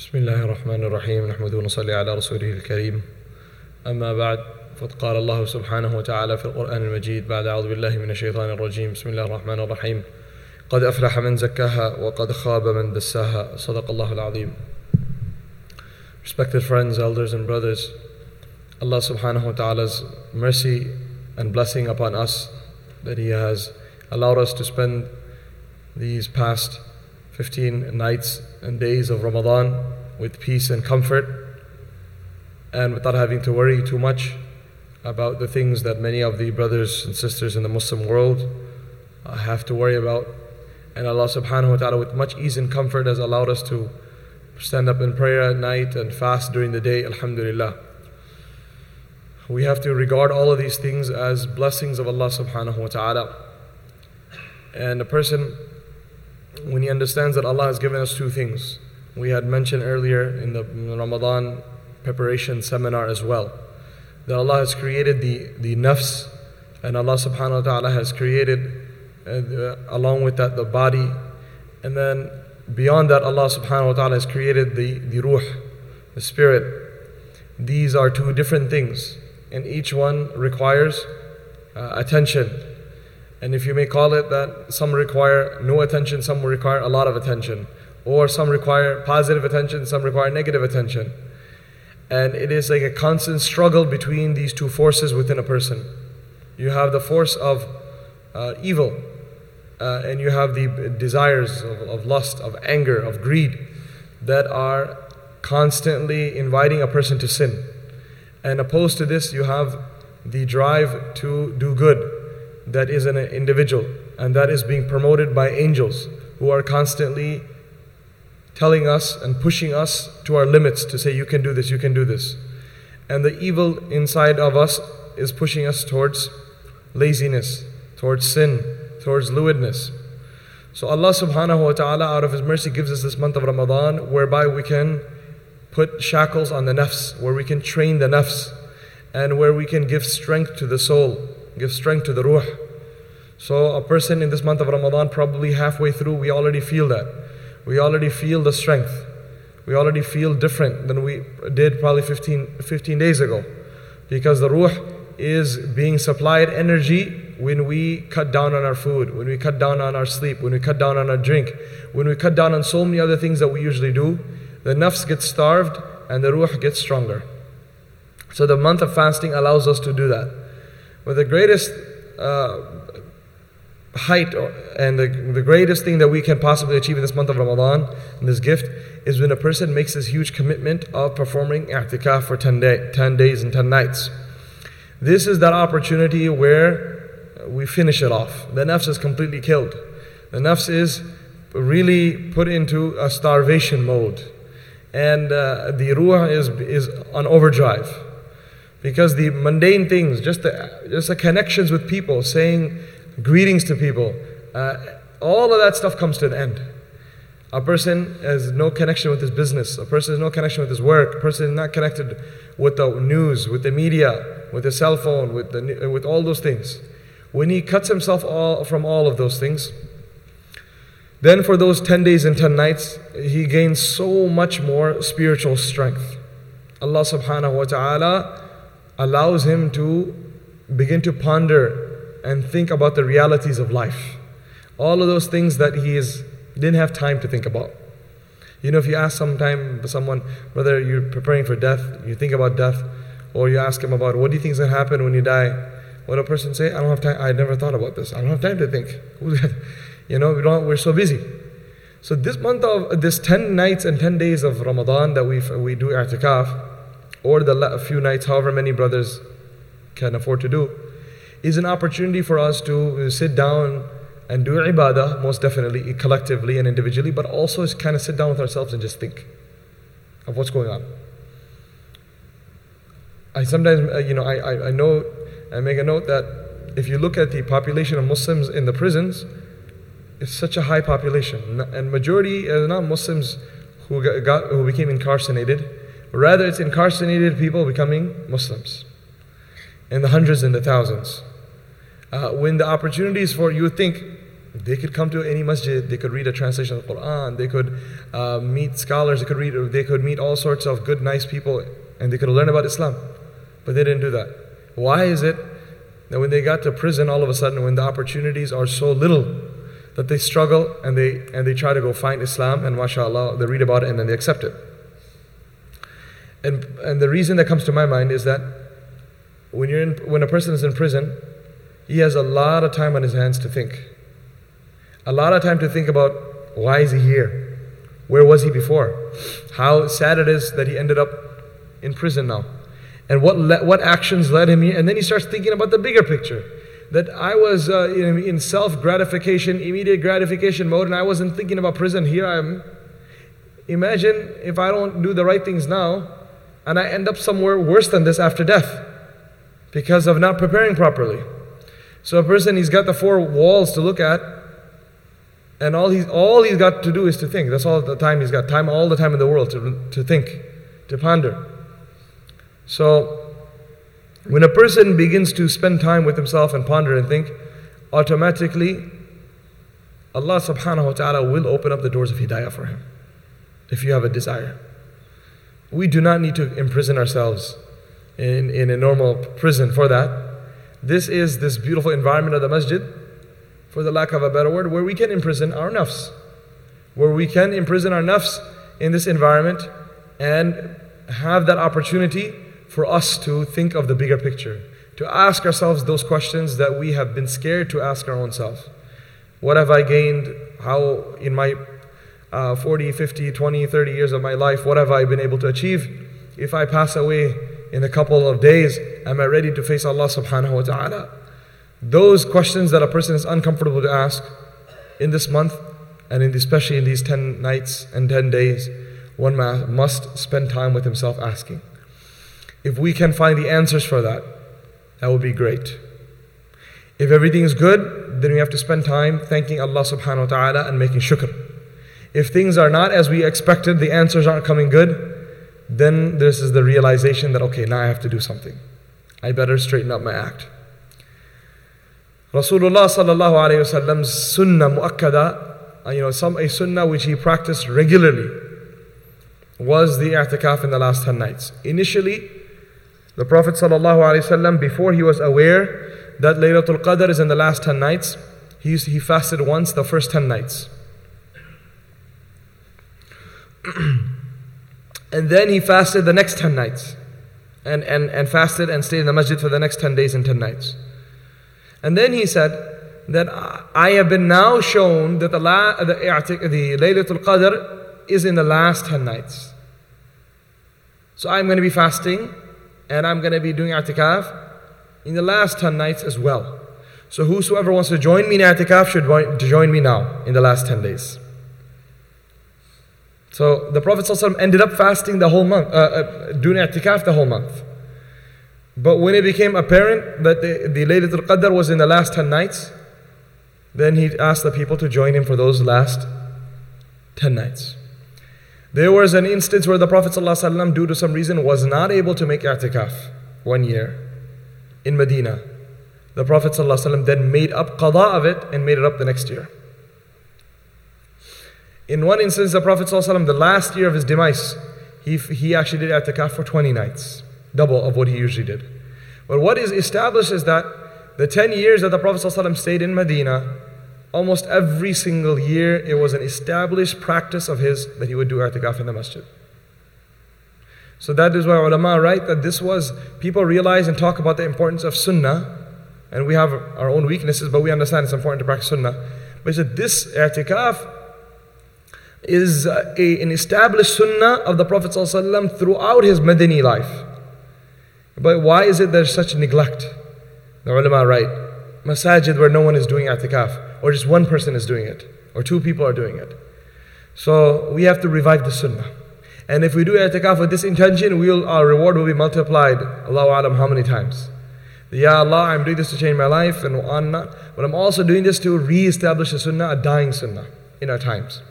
بسم الله الرحمن الرحيم نحمد ونصلي على رسوله الكريم أما بعد فقد قال الله سبحانه وتعالى في القرآن المجيد بعد أعوذ بالله من الشيطان الرجيم بسم الله الرحمن الرحيم قد أفلح من زكاها وقد خاب من دساها صدق الله العظيم Respected friends, elders and brothers, Allah subhanahu wa ta'ala's mercy and blessing upon us that He has allowed us to spend these past 15 nights and days of Ramadan with peace and comfort and without having to worry too much about the things that many of the brothers and sisters in the Muslim world uh, have to worry about. And Allah subhanahu wa ta'ala, with much ease and comfort, has allowed us to stand up in prayer at night and fast during the day. Alhamdulillah. We have to regard all of these things as blessings of Allah subhanahu wa ta'ala. And a person, when he understands that Allah has given us two things, we had mentioned earlier in the, Ramadan preparation seminar as well, that Allah has created the, the nafs, and Allah subhanahu wa ta'ala has created, uh, along with that, the body, and then beyond that, Allah subhanahu wa ta'ala has created the, the ruh, the spirit. These are two different things, and each one requires uh, attention. And if you may call it that, some require no attention, some require a lot of attention. Or some require positive attention, some require negative attention. And it is like a constant struggle between these two forces within a person. You have the force of uh, evil, uh, and you have the desires of, of lust, of anger, of greed that are constantly inviting a person to sin. And opposed to this, you have the drive to do good that is an individual, and that is being promoted by angels who are constantly telling us and pushing us to our limits to say, You can do this, you can do this. And the evil inside of us is pushing us towards laziness, towards sin, towards lewdness. So Allah subhanahu wa ta'ala out of His mercy gives us this month of Ramadan whereby we can put shackles on the nafs, where we can train the nafs, and where we can give strength to the soul, give strength to the ruh. So a person in this month of Ramadan, probably halfway through, we already feel that. We already feel the strength. We already feel different than we did probably 15, 15 days ago. Because the ruh is being supplied energy when we cut down on our food, when we cut down on our sleep, when we cut down on our drink, when we cut down on so many other things that we usually do, the nafs gets starved and the ruh gets stronger. So the month of fasting allows us to do that. But the greatest uh, height and the, the greatest thing that we can possibly achieve in this month of Ramadan, in this gift, is when a person makes this huge commitment of performing i'tikaf for 10, day, 10 days and 10 nights. This is that opportunity where we finish it off. The nafs is completely killed. The nafs is really put into a starvation mode. And uh, the ruh is, is on overdrive. Because the mundane things, just the, just the connections with people, saying greetings to people, uh, all of that stuff comes to an end. A person has no connection with his business. A person has no connection with his work. A person is not connected with the news, with the media, with the cell phone, with, the, with all those things. When he cuts himself all, from all of those things, then for those 10 days and 10 nights, he gains so much more spiritual strength. Allah subhanahu wa ta'ala allows him to begin to ponder and think about the realities of life. All of those things that he is, didn't have time to think about. You know, if you ask sometime someone whether you're preparing for death, you think about death, or you ask him about what do you think is to happen when you die, what a person say, I don't have time, I never thought about this. I don't have time to think. you know, we don't, we're so busy. So this month of, this 10 nights and 10 days of Ramadan that we we do i'tikaf, or the few nights, however many brothers can afford to do, is an opportunity for us to sit down and do ibadah, most definitely, collectively and individually, but also just kind of sit down with ourselves and just think of what's going on. I sometimes, uh, you know, I, I, I know, I make a note that if you look at the population of Muslims in the prisons, it's such a high population, and majority are not Muslims who got who became incarcerated. Rather, it's incarcerated people becoming Muslims in the hundreds and the thousands. Uh, when the opportunities for you think They could come to any masjid, they could read a translation of the Quran, they could uh, meet scholars, they could read, they could meet all sorts of good, nice people, and they could learn about Islam. But they didn't do that. Why is it that when they got to prison, all of a sudden, when the opportunities are so little, that they struggle and they and they try to go find Islam, and mashallah, they read about it and then they accept it. And and the reason that comes to my mind is that when you're in, when a person is in prison, he has a lot of time on his hands to think. A lot of time to think about why is he here? Where was he before? How sad it is that he ended up in prison now. And what, le- what actions led him here? And then he starts thinking about the bigger picture. That I was uh, in, in self gratification, immediate gratification mode, and I wasn't thinking about prison. Here I am. Imagine if I don't do the right things now, and I end up somewhere worse than this after death because of not preparing properly. So a person he's got the four walls to look at, and all he's all he's got to do is to think. That's all the time he's got. Time all the time in the world to, to think, to ponder. So when a person begins to spend time with himself and ponder and think, automatically Allah subhanahu wa ta'ala will open up the doors of hidayah for him. If you have a desire. We do not need to imprison ourselves in, in a normal prison for that. This is this beautiful environment of the masjid, for the lack of a better word, where we can imprison our nafs. Where we can imprison our nafs in this environment and have that opportunity for us to think of the bigger picture, to ask ourselves those questions that we have been scared to ask our own self. What have I gained? How, in my uh, 40, 50, 20, 30 years of my life, what have I been able to achieve? If I pass away, in a couple of days, am I ready to face Allah subhanahu wa ta'ala? Those questions that a person is uncomfortable to ask in this month and in especially in these 10 nights and 10 days, one must spend time with himself asking. If we can find the answers for that, that would be great. If everything is good, then we have to spend time thanking Allah subhanahu wa ta'ala and making shukr. If things are not as we expected, the answers aren't coming good, then this is the realization that, okay, now I have to do something. I better straighten up my act. Rasulullah sallallahu alayhi wasallam's sunnah muakkada, uh, you know, some a sunnah which he practiced regularly was the i'tikaf in the last 10 nights. Initially, the Prophet sallallahu alayhi wasallam, before he was aware that Laylatul Qadr is in the last 10 nights, he, he fasted once the first 10 nights. And then he fasted the next 10 nights. And, and, and fasted and stayed in the masjid for the next 10 days and 10 nights. And then he said that I have been now shown that the, la, the, the Laylatul Qadr is in the last 10 nights. So I'm going to be fasting and I'm going to be doing i'tikaf in the last 10 nights as well. So whosoever wants to join me in i'tikaf should join me now in the last 10 days. So the Prophet ﷺ ended up fasting the whole month, uh, uh, doing i'tikaf the whole month. But when it became apparent that the, the Laylatul Qadr was in the last 10 nights, then he asked the people to join him for those last 10 nights. There was an instance where the Prophet ﷺ, due to some reason, was not able to make i'tikaf one year in Medina. The Prophet ﷺ then made up qada of it and made it up the next year. In one instance, the Prophet ﷺ, the last year of his demise, he, he actually did i'tikaf for 20 nights, double of what he usually did. But what is established is that the 10 years that the Prophet ﷺ stayed in Medina, almost every single year it was an established practice of his that he would do i'tikaf in the masjid. So that is why ulama write that this was, people realize and talk about the importance of sunnah, and we have our own weaknesses, but we understand it's important to practice sunnah. But he said this i'tikaf is a, an established sunnah of the Prophet ﷺ throughout his Madani life. But why is it there's such neglect? The ulama write, masajid where no one is doing i'tikaf, or just one person is doing it, or two people are doing it. So we have to revive the sunnah. And if we do i'tikaf with this intention, we'll, our reward will be multiplied, Allahu alam, how many times? Ya Allah, I'm doing this to change my life, and but I'm also doing this to re-establish a sunnah, a dying sunnah in our times.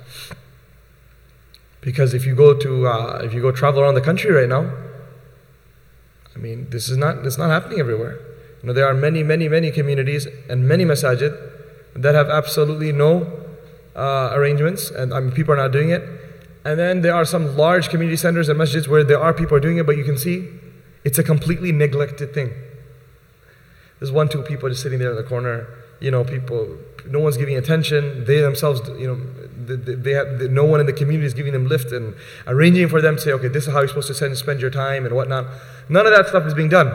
Because if you go to uh, if you go travel around the country right now, I mean this is not is not happening everywhere. You know there are many many many communities and many masajid that have absolutely no uh, arrangements, and I mean, people are not doing it. And then there are some large community centers and masjids where there are people are doing it, but you can see it's a completely neglected thing. There's one, two people just sitting there in the corner. You know, people, no one's giving attention. They themselves, you know, they, they have, no one in the community is giving them lift and arranging for them to say, okay, this is how you're supposed to spend, spend your time and whatnot. None of that stuff is being done.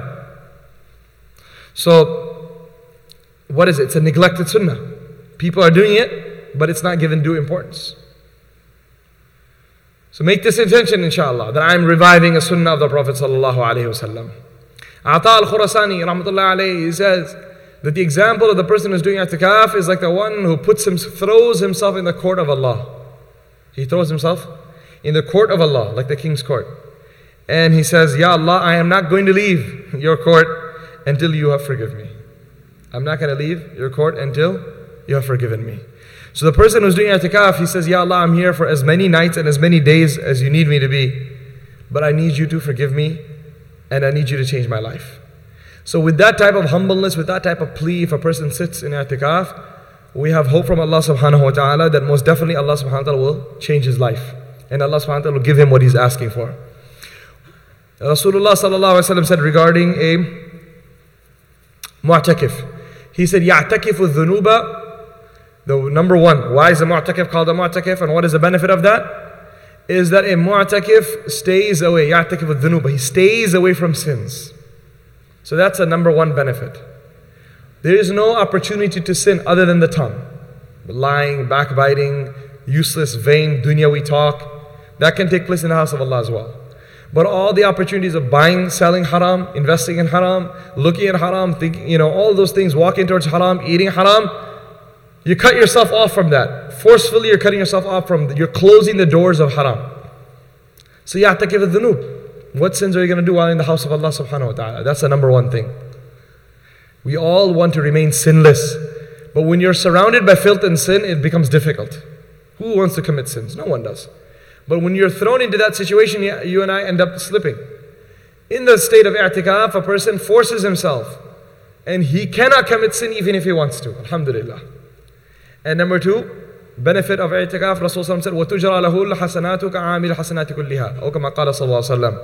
So, what is it? It's a neglected sunnah. People are doing it, but it's not given due importance. So make this intention, inshallah, that I'm reviving a sunnah of the Prophet sallallahu alaihi wasallam. Ata al-Khurasani, rahmatullah alayhi, he says that the example of the person who's doing i'tikaf is like the one who puts him, throws himself in the court of Allah. He throws himself in the court of Allah, like the king's court. And he says, Ya Allah, I am not going to leave your court until you have forgiven me. I'm not going to leave your court until you have forgiven me. So the person who's doing i'tikaf, he says, Ya Allah, I'm here for as many nights and as many days as you need me to be. But I need you to forgive me and I need you to change my life. So, with that type of humbleness, with that type of plea, if a person sits in i'tikaf, we have hope from Allah subhanahu wa ta'ala that most definitely Allah subhanahu wa ta'ala will change his life. And Allah subhanahu wa ta'ala will give him what he's asking for. Rasulullah sallallahu alayhi wa said regarding a mu'takif, he said, Ya'takifu dhunuba. The number one, why is a mu'takif called a mu'takif and what is the benefit of that? Is that a mu'takif stays away, ya'takif dhunuba, he stays away from sins. So that's a number one benefit. There is no opportunity to sin other than the tongue. Lying, backbiting, useless, vain, dunyawi talk. That can take place in the house of Allah as well. But all the opportunities of buying, selling haram, investing in haram, looking at haram, thinking, you know, all those things, walking towards haram, eating haram, you cut yourself off from that. Forcefully, you're cutting yourself off from, you're closing the doors of haram. So, you have to give it dhunub. What sins are you going to do while in the house of Allah subhanahu wa ta'ala? That's the number one thing. We all want to remain sinless. But when you're surrounded by filth and sin, it becomes difficult. Who wants to commit sins? No one does. But when you're thrown into that situation, you and I end up slipping. In the state of i'tikaf, a person forces himself. And he cannot commit sin even if he wants to. Alhamdulillah. And number two, benefit of i'tikaf, Rasulullah said, وَتُجْرَى لَهُ الْحَسَنَاتُ كَعَامِلِ الْحَسَنَاتِ كُلِّهَا أو كما قال صلى الله عليه وسلم.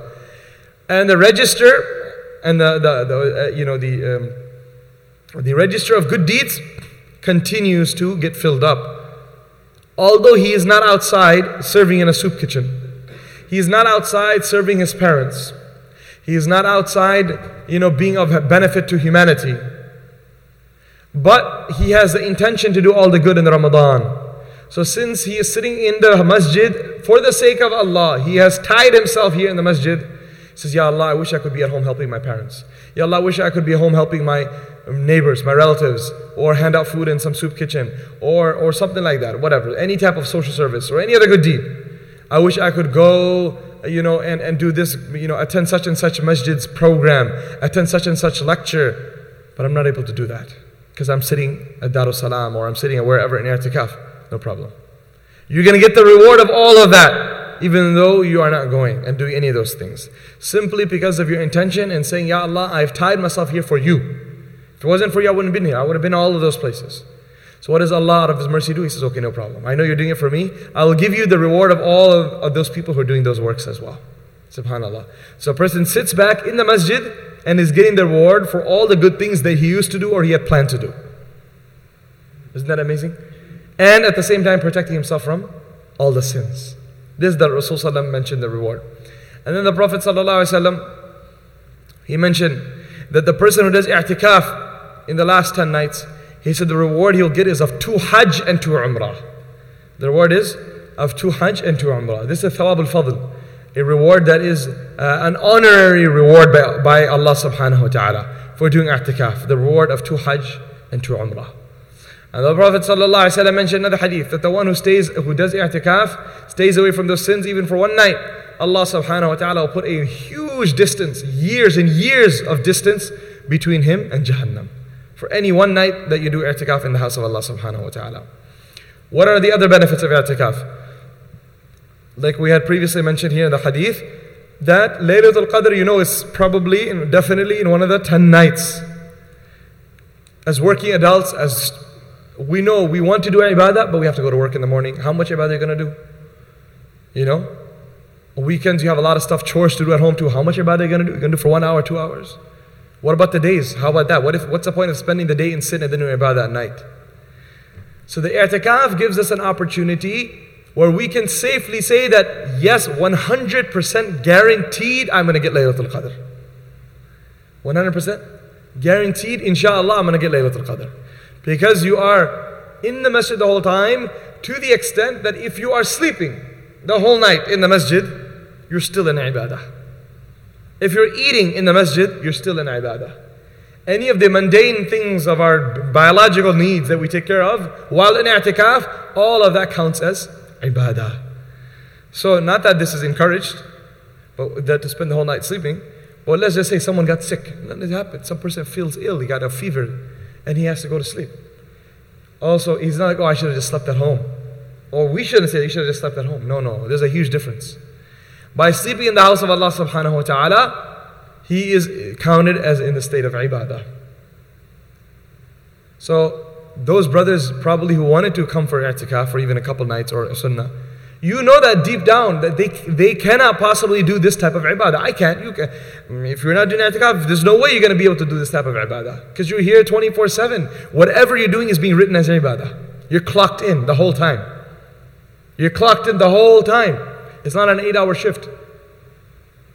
and the register, and the, the, the uh, you know, the, um, the register of good deeds continues to get filled up. Although he is not outside serving in a soup kitchen. He is not outside serving his parents. He is not outside, you know, being of benefit to humanity. But he has the intention to do all the good in Ramadan. So since he is sitting in the masjid for the sake of Allah, he has tied himself here in the masjid. Says, Ya Allah, I wish I could be at home helping my parents. Ya Allah, I wish I could be at home helping my um, neighbors, my relatives, or hand out food in some soup kitchen, or, or something like that, whatever. Any type of social service or any other good deed. I wish I could go, you know, and, and do this, you know, attend such and such masjid's program, attend such and such lecture, but I'm not able to do that because I'm sitting at Darus Salam or I'm sitting at wherever in i'tikaf. No problem. You're going to get the reward of all of that, even though you are not going and doing any of those things. Simply because of your intention and saying, Ya Allah, I've tied myself here for you. If it wasn't for you, I wouldn't have been here. I would have been all of those places. So what does Allah out of His mercy do? He says, okay, no problem. I know you're doing it for me. I will give you the reward of all of, of those people who are doing those works as well. Subhanallah. So a person sits back in the masjid and is getting the reward for all the good things that he used to do or he had planned to do. Isn't that amazing? And at the same time, protecting himself from all the sins. This that Rasulullah mentioned the reward. And then the Prophet he mentioned that the person who does i'tikaf in the last 10 nights, he said the reward he'll get is of two hajj and two umrah. The reward is of two hajj and two umrah. This is thawab al-fadl a reward that is uh, an honorary reward by, by Allah subhanahu wa ta'ala for doing i'tikaf, the reward of two hajj and two umrah. And the Prophet ﷺ mentioned another hadith that the one who stays, who does i'tikaf, stays away from those sins even for one night, Allah subhanahu wa ta'ala will put a huge distance, years and years of distance between him and Jahannam. For any one night that you do i'tikaf in the house of Allah subhanahu wa ta'ala. What are the other benefits of i'tikaf? like we had previously mentioned here in the hadith, that Laylatul Qadr, you know, is probably definitely in one of the 10 nights. As working adults, as we know we want to do ibadah, but we have to go to work in the morning. How much ibadah are you going to do? You know? Weekends, you have a lot of stuff, chores to do at home too. How much ibadah are you going to do? You're going to do for one hour, two hours. What about the days? How about that? What if, what's the point of spending the day in sin and then doing ibadah at night? So the i'tikaf gives us an opportunity where we can safely say that, yes, 100% guaranteed I'm going to get Laylatul Qadr. 100% guaranteed, inshallah, I'm going to get Laylatul Qadr. Because you are in the masjid the whole time to the extent that if you are sleeping the whole night in the masjid, you're still in ibadah. If you're eating in the masjid, you're still in ibadah. Any of the mundane things of our biological needs that we take care of while in i'tikaf, all of that counts as ibadah. So, not that this is encouraged, but that to spend the whole night sleeping. But let's just say someone got sick. Nothing happened. Some person feels ill, he got a fever, and he has to go to sleep. Also, he's not like, oh, I should have just slept at home. Or we shouldn't say, you should have just slept at home. No, no, there's a huge difference. By sleeping in the house of Allah subhanahu wa ta'ala, he is counted as in the state of ibadah. So, those brothers probably who wanted to come for i'tikaf for even a couple nights or sunnah, you know that deep down that they, they cannot possibly do this type of ibadah. I can't. You can. If you're not doing i'tikaf, there's no way you're going to be able to do this type of ibadah because you're here 24 7. Whatever you're doing is being written as ibadah. You're clocked in the whole time. You're clocked in the whole time. It's not an eight hour shift,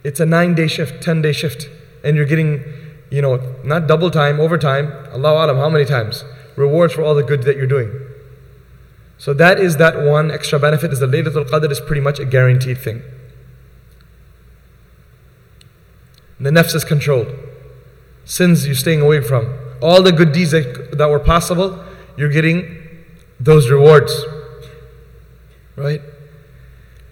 it's a nine day shift, 10 day shift. And you're getting, you know, not double time, overtime, Allah Alam, how many times? Rewards for all the good that you're doing. So that is that one extra benefit is the Laylatul Qadr is pretty much a guaranteed thing. The nafs is controlled. Sins you're staying away from. All the good deeds that, were possible, you're getting those rewards. Right?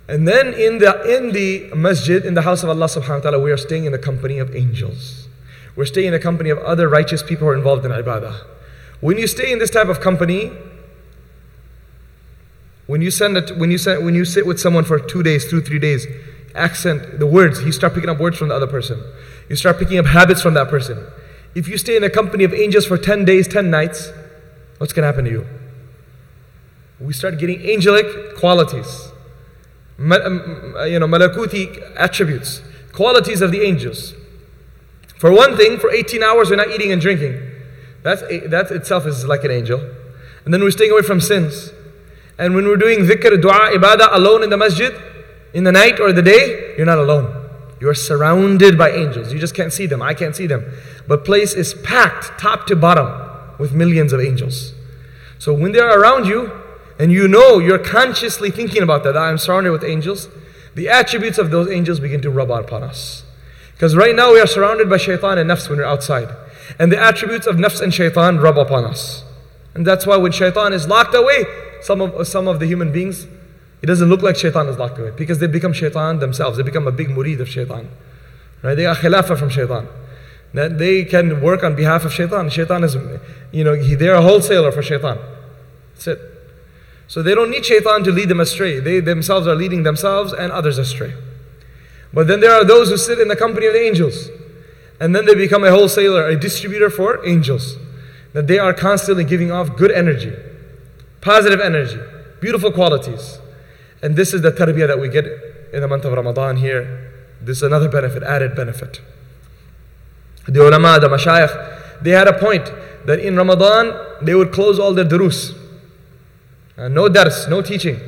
And then in the in the masjid, in the house of Allah subhanahu wa ta'ala, we are staying in the company of angels. We're staying in the company of other righteous people who are involved in ibadah. When you stay in this type of company, when you send it, when you send, when you sit with someone for two days, two, three days, accent, the words, you start picking up words from the other person. You start picking up habits from that person. If you stay in a company of angels for 10 days, 10 nights, what's going to happen to you? We start getting angelic qualities, um, you know, malakuti attributes, qualities of the angels. For one thing, for 18 hours we're not eating and drinking. That's, that itself is like an angel. And then we're staying away from sins. And when we're doing dhikr, dua, ibadah alone in the masjid, in the night or the day, you're not alone. You're surrounded by angels. You just can't see them. I can't see them. But place is packed top to bottom with millions of angels. So when they're around you, and you know you're consciously thinking about that, that I'm surrounded with angels, the attributes of those angels begin to rub out upon us. Because right now we are surrounded by shaitan and nafs when we're outside. And the attributes of nafs and shaitan rub upon us. And that's why when shaitan is locked away, some of, some of the human beings, it doesn't look like shaitan is locked away because they become shaitan themselves. They become a big murid of shaitan. Right? They are khilafah from shaitan. That they can work on behalf of shaitan. Shaitan is, you know, he, they're a wholesaler for shaitan. That's it. So they don't need shaitan to lead them astray. They themselves are leading themselves and others astray. But then there are those who sit in the company of the angels. And then they become a wholesaler, a distributor for angels. That they are constantly giving off good energy positive energy, beautiful qualities. And this is the tarbiyah that we get in the month of Ramadan here. This is another benefit, added benefit. The ulama, the mashayikh, they had a point that in Ramadan they would close all their durus. Uh, no dars, no teaching.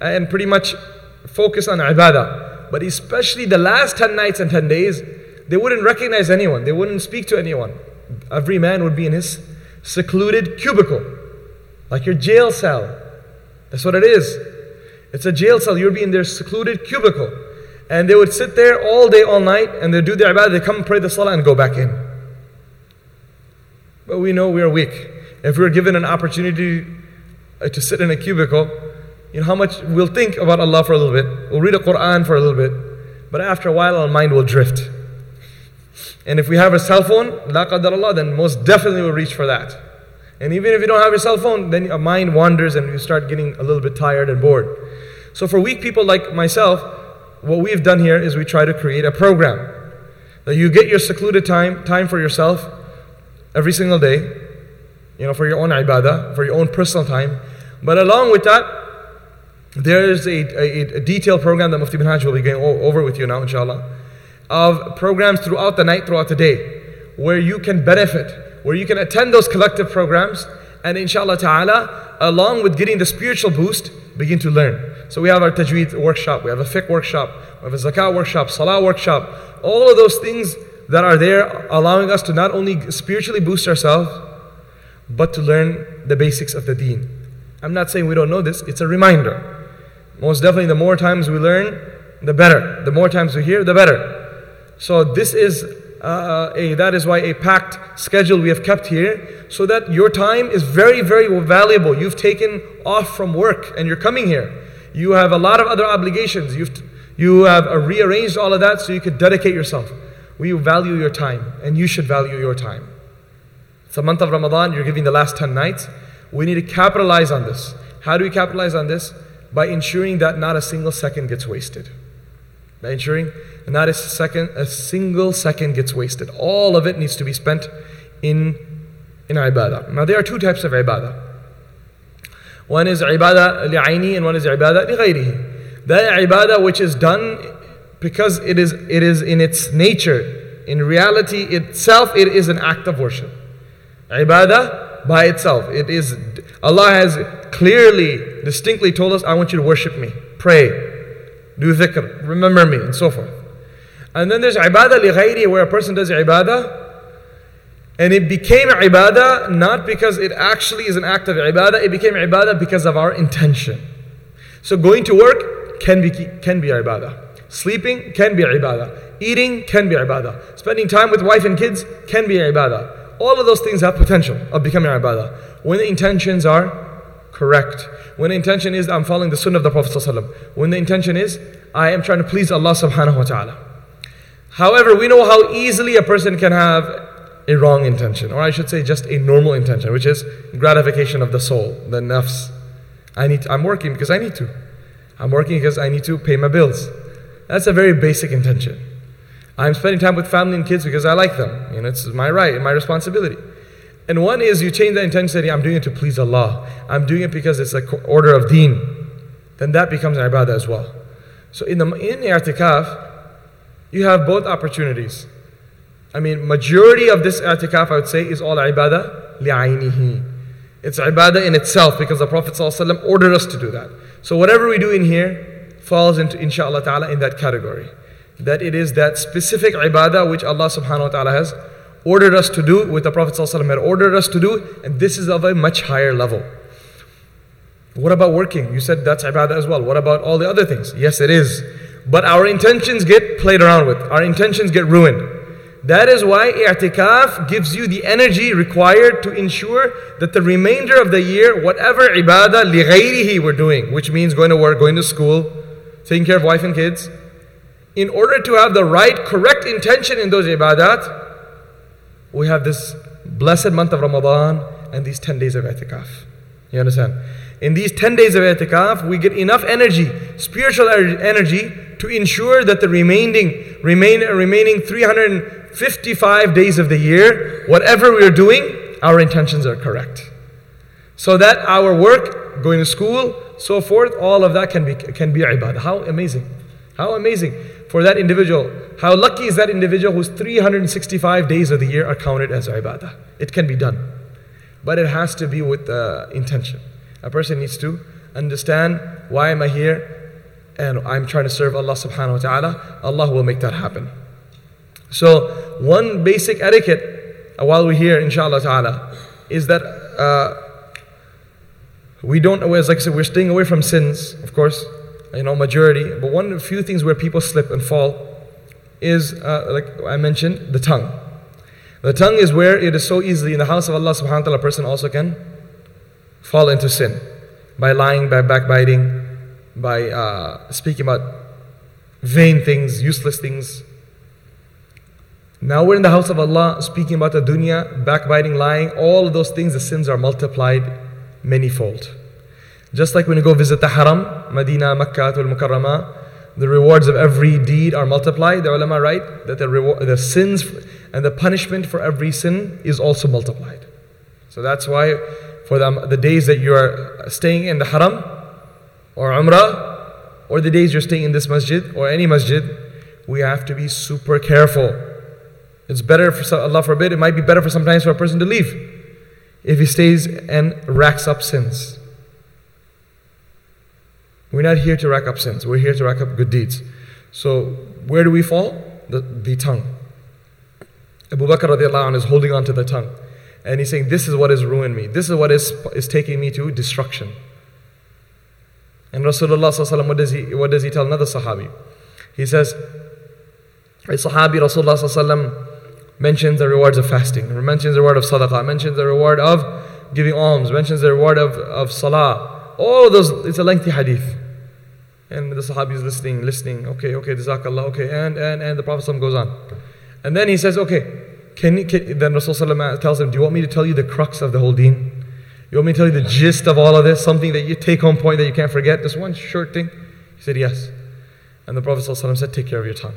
And pretty much focus on ibadah. But especially the last 10 nights and 10 days, they wouldn't recognize anyone. They wouldn't speak to anyone. Every man would be in his secluded cubicle like your jail cell. That's what it is. It's a jail cell. You'll be in their secluded cubicle. And they would sit there all day, all night, and they do their ibadah. They come and pray the salah and go back in. But we know we are weak. If we're given an opportunity uh, to sit in a cubicle, you know how much we'll think about Allah for a little bit. We'll read a Quran for a little bit. But after a while, our mind will drift. And if we have a cell phone, la Allah, then most definitely we'll reach for that. And even if you don't have your cell phone, then your mind wanders and you start getting a little bit tired and bored. So for weak people like myself, what we've done here is we try to create a program that you get your secluded time, time for yourself every single day. you know, for your own ibadah, for your own personal time. But along with that, there's a, a, a detailed program that Mufti bin Hajj will be going over with you now, inshallah, of programs throughout the night, throughout the day, where you can benefit, where you can attend those collective programs, and inshallah ta'ala, along with getting the spiritual boost, begin to learn. So we have our tajweed workshop, we have a fiqh workshop, we have a zakah workshop, salah workshop, all of those things that are there allowing us to not only spiritually boost ourselves, but to learn the basics of the deen. I'm not saying we don't know this, it's a reminder. Most definitely, the more times we learn, the better. The more times we hear, the better. So this is uh, a, that is why a packed schedule we have kept here, so that your time is very, very valuable. You've taken off from work and you're coming here. You have a lot of other obligations. You've you have uh, rearranged all of that so you could dedicate yourself. We value your time, and you should value your time. It's the month of Ramadan. You're giving the last ten nights. We need to capitalize on this. How do we capitalize on this? by ensuring that not a single second gets wasted. By ensuring not a second, a single second gets wasted. All of it needs to be spent in, in ibadah. Now there are two types of ibadah. One is ibadah li'ayni and one is ibadah li'ghayrihi. That ibadah which is done because it is, it is in its nature, in reality itself, it is an act of worship. Ibadah by itself, it is, Allah has clearly, distinctly told us, I want you to worship me, pray, do dhikr, remember me, and so forth. And then there's ibadah li where a person does ibadah, and it became ibadah not because it actually is an act of ibadah, it became ibadah because of our intention. So going to work can be, can be ibadah. Sleeping can be ibadah. Eating can be ibadah. Spending time with wife and kids can be ibadah. All of those things have potential of becoming ibadah. When the intentions are correct. When the intention is I'm following the sunnah of the Prophet. When the intention is I am trying to please Allah subhanahu wa ta'ala. However, we know how easily a person can have a wrong intention, or I should say just a normal intention, which is gratification of the soul, the nafs. I need to, I'm working because I need to. I'm working because I need to pay my bills. That's a very basic intention. I'm spending time with family and kids because I like them. You know, it's my right and my responsibility. And one is you change the intensity, I'm doing it to please Allah. I'm doing it because it's an order of deen. Then that becomes an ibadah as well. So in the in i'tikaf, you have both opportunities. I mean, majority of this i'tikaf, I would say, is all ibadah li'aynihi. It's ibadah in itself because the Prophet ﷺ ordered us to do that. So whatever we do in here falls into, inshallah ta'ala, in that category. That it is that specific ibadah which Allah subhanahu wa ta'ala has ordered us to do, what the Prophet ﷺ had ordered us to do, and this is of a much higher level. What about working? You said that's ibadah as well. What about all the other things? Yes, it is. But our intentions get played around with, our intentions get ruined. That is why i'tikaf gives you the energy required to ensure that the remainder of the year, whatever ibadah lighayrihi we're doing, which means going to work, going to school, taking care of wife and kids, in order to have the right, correct intention in those ibadat, we have this blessed month of Ramadan and these 10 days of i'tikaf. You understand? In these 10 days of i'tikaf, we get enough energy, spiritual er, energy, to ensure that the remaining, remain, remaining 355 days of the year, whatever we are doing, our intentions are correct. So that our work, going to school, so forth, all of that can be, can be ibadah. How amazing! How amazing for that individual. How lucky is that individual whose 365 days of the year are counted as ibadah? It can be done. But it has to be with uh, intention. A person needs to understand why am I here and I'm trying to serve Allah subhanahu wa ta'ala. Allah will make that happen. So, one basic etiquette uh, while we're here, inshallah ta'ala, is that uh, we don't, as like I said, we're staying away from sins, of course you know, majority. But one of the few things where people slip and fall is, uh, like I mentioned, the tongue. The tongue is where it is so easily in the house of Allah subhanahu wa ta'ala, a person also can fall into sin by lying, by backbiting, by uh, speaking about vain things, useless things. Now we're in the house of Allah speaking about the dunya, backbiting, lying, all those things, the sins are multiplied manyfold. Just like when you go visit the Haram, Medina, Makkah, al Mukarramah, the rewards of every deed are multiplied. The ulama write that the, reward, the sins and the punishment for every sin is also multiplied. So that's why for the, the days that you are staying in the haram or umrah or the days you're staying in this masjid or any masjid, we have to be super careful. It's better for Allah forbid, it might be better for sometimes for a person to leave if he stays and racks up sins. We're not here to rack up sins, we're here to rack up good deeds. So, where do we fall? The, the tongue. Abu Bakr radiallahu anh is holding on to the tongue. And he's saying, This is what has ruined me. This is what is, is taking me to destruction. And Rasulullah what does he what does he tell another Sahabi? He says, a Sahabi Rasulullah mentions the rewards of fasting, mentions the reward of sadaqah, mentions the reward of giving alms, mentions the reward of, of salah. All those, it's a lengthy hadith. And the Sahabi is listening, listening. Okay, okay, Jazakallah, okay. And, and, and the Prophet goes on. And then he says, okay, can, can then Rasulullah tells him, do you want me to tell you the crux of the whole deen? You want me to tell you the gist of all of this? Something that you take home point that you can't forget? This one short thing? He said, yes. And the Prophet said, take care of your tongue.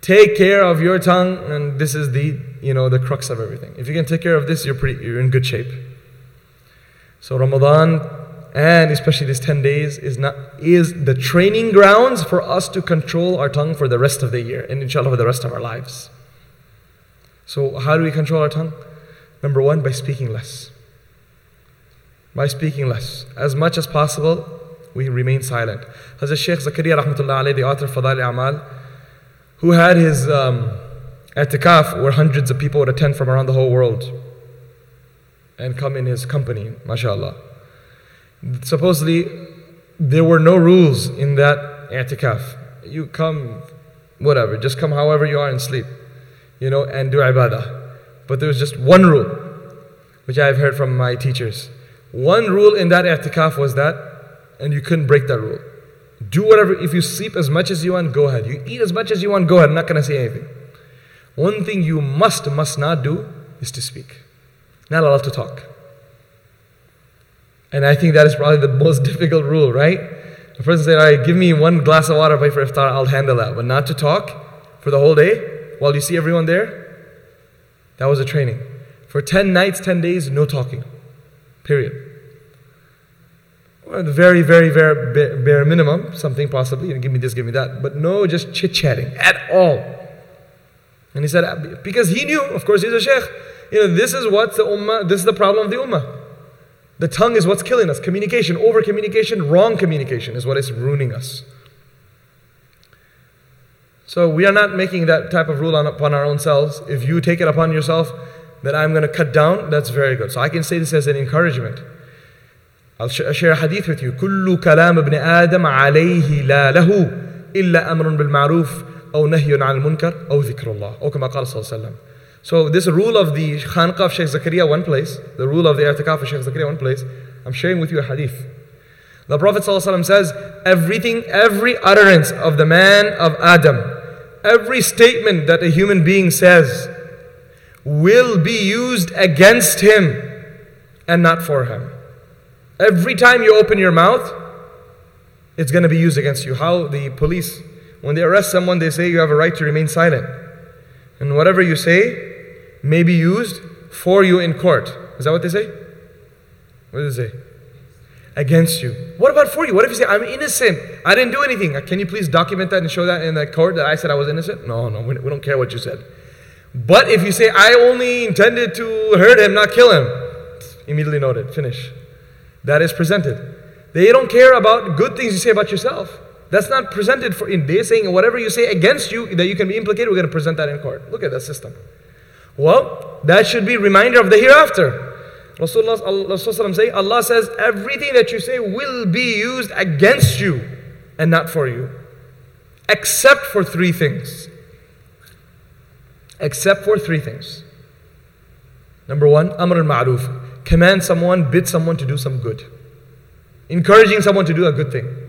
Take care of your tongue, and this is the, you know, the crux of everything. If you can take care of this, you're pretty, you're in good shape. So Ramadan and especially these 10 days is not is the training grounds for us to control our tongue for the rest of the year and inshallah for the rest of our lives. So how do we control our tongue? Number one by speaking less. By speaking less. As much as possible we remain silent. Hazrat Sheikh Zakaria rahmatullah alayhi, the author of Fadail Amal who had his um, i'tikaf where hundreds of people would attend from around the whole world and come in his company mashallah supposedly there were no rules in that i'tikaf. You come, whatever, just come however you are and sleep, you know, and do ibadah. But there was just one rule, which I've heard from my teachers. One rule in that i'tikaf was that, and you couldn't break that rule. Do whatever, if you sleep as much as you want, go ahead. You eat as much as you want, go ahead. I'm not going to say anything. One thing you must, must not do is to speak. Not allowed to talk. And I think that is probably the most difficult rule, right? The person said, All right, give me one glass of water for iftar, I'll handle that. But not to talk for the whole day while you see everyone there, that was a training. For 10 nights, 10 days, no talking. Period. Well, the very, very, very bare minimum, something possibly, give me this, give me that. But no just chit chatting at all. And he said, because he knew, of course, he's a sheikh. You know, this is what the ummah, this is the problem of the ummah. The tongue is what's killing us. Communication, over communication, wrong communication is what is ruining us. So we are not making that type of rule on, upon our own selves. If you take it upon yourself that I'm going to cut down, that's very good. So I can say this as an encouragement. I'll sh- share a hadith with you. كل كلام ابن آدم عليه لا له إلا أمر بالمعروف أو نهي عن المنكر أو ذكر الله أو كما قال صلى الله عليه وسلم. so this rule of the Khanqa of Sheikh Zakaria, one place, the rule of the I'tikaf of Sheikh Zakaria, one place, I'm sharing with you a hadith. The Prophet ﷺ says, everything, every utterance of the man of Adam, every statement that a human being says, will be used against him and not for him. Every time you open your mouth, it's going to be used against you. How the police, when they arrest someone, they say you have a right to remain silent. And whatever you say may be used for you in court. Is that what they say? What does it say? Against you. What about for you? What if you say, I'm innocent? I didn't do anything. Uh, can you please document that and show that in the court that I said I was innocent? No, no, we don't care what you said. But if you say, I only intended to hurt him, not kill him, immediately noted, finish. That is presented. They don't care about good things you say about yourself. That's not presented for in they're saying whatever you say against you that you can be implicated, we're going to present that in court. Look at that system. Well, that should be reminder of the hereafter. Rasulullah, Rasulullah say, Allah says everything that you say will be used against you and not for you. Except for three things. Except for three things. Number one, Amr al-Ma'ruf. Command someone, bid someone to do some good. Encouraging someone to do a good thing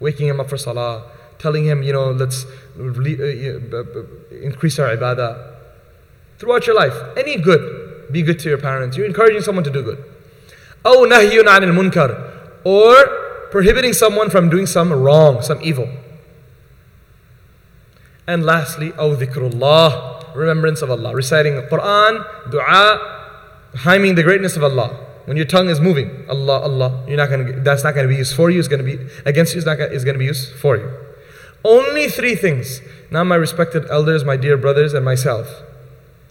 waking him up for salah, telling him, you know, let's uh, uh, increase our ibadah Throughout your life, any good, be good to your parents. You're encouraging someone to do good. أو نهي عن المنكر or prohibiting someone from doing some wrong, some evil. And lastly, أو ذكر الله, remembrance of Allah, reciting the Quran, dua, hymning the greatness of Allah. When your tongue is moving, Allah, Allah, you're not gonna. That's not gonna be used for you. It's gonna be against you. It's not. Gonna, it's gonna be used for you. Only three things. Now, my respected elders, my dear brothers, and myself.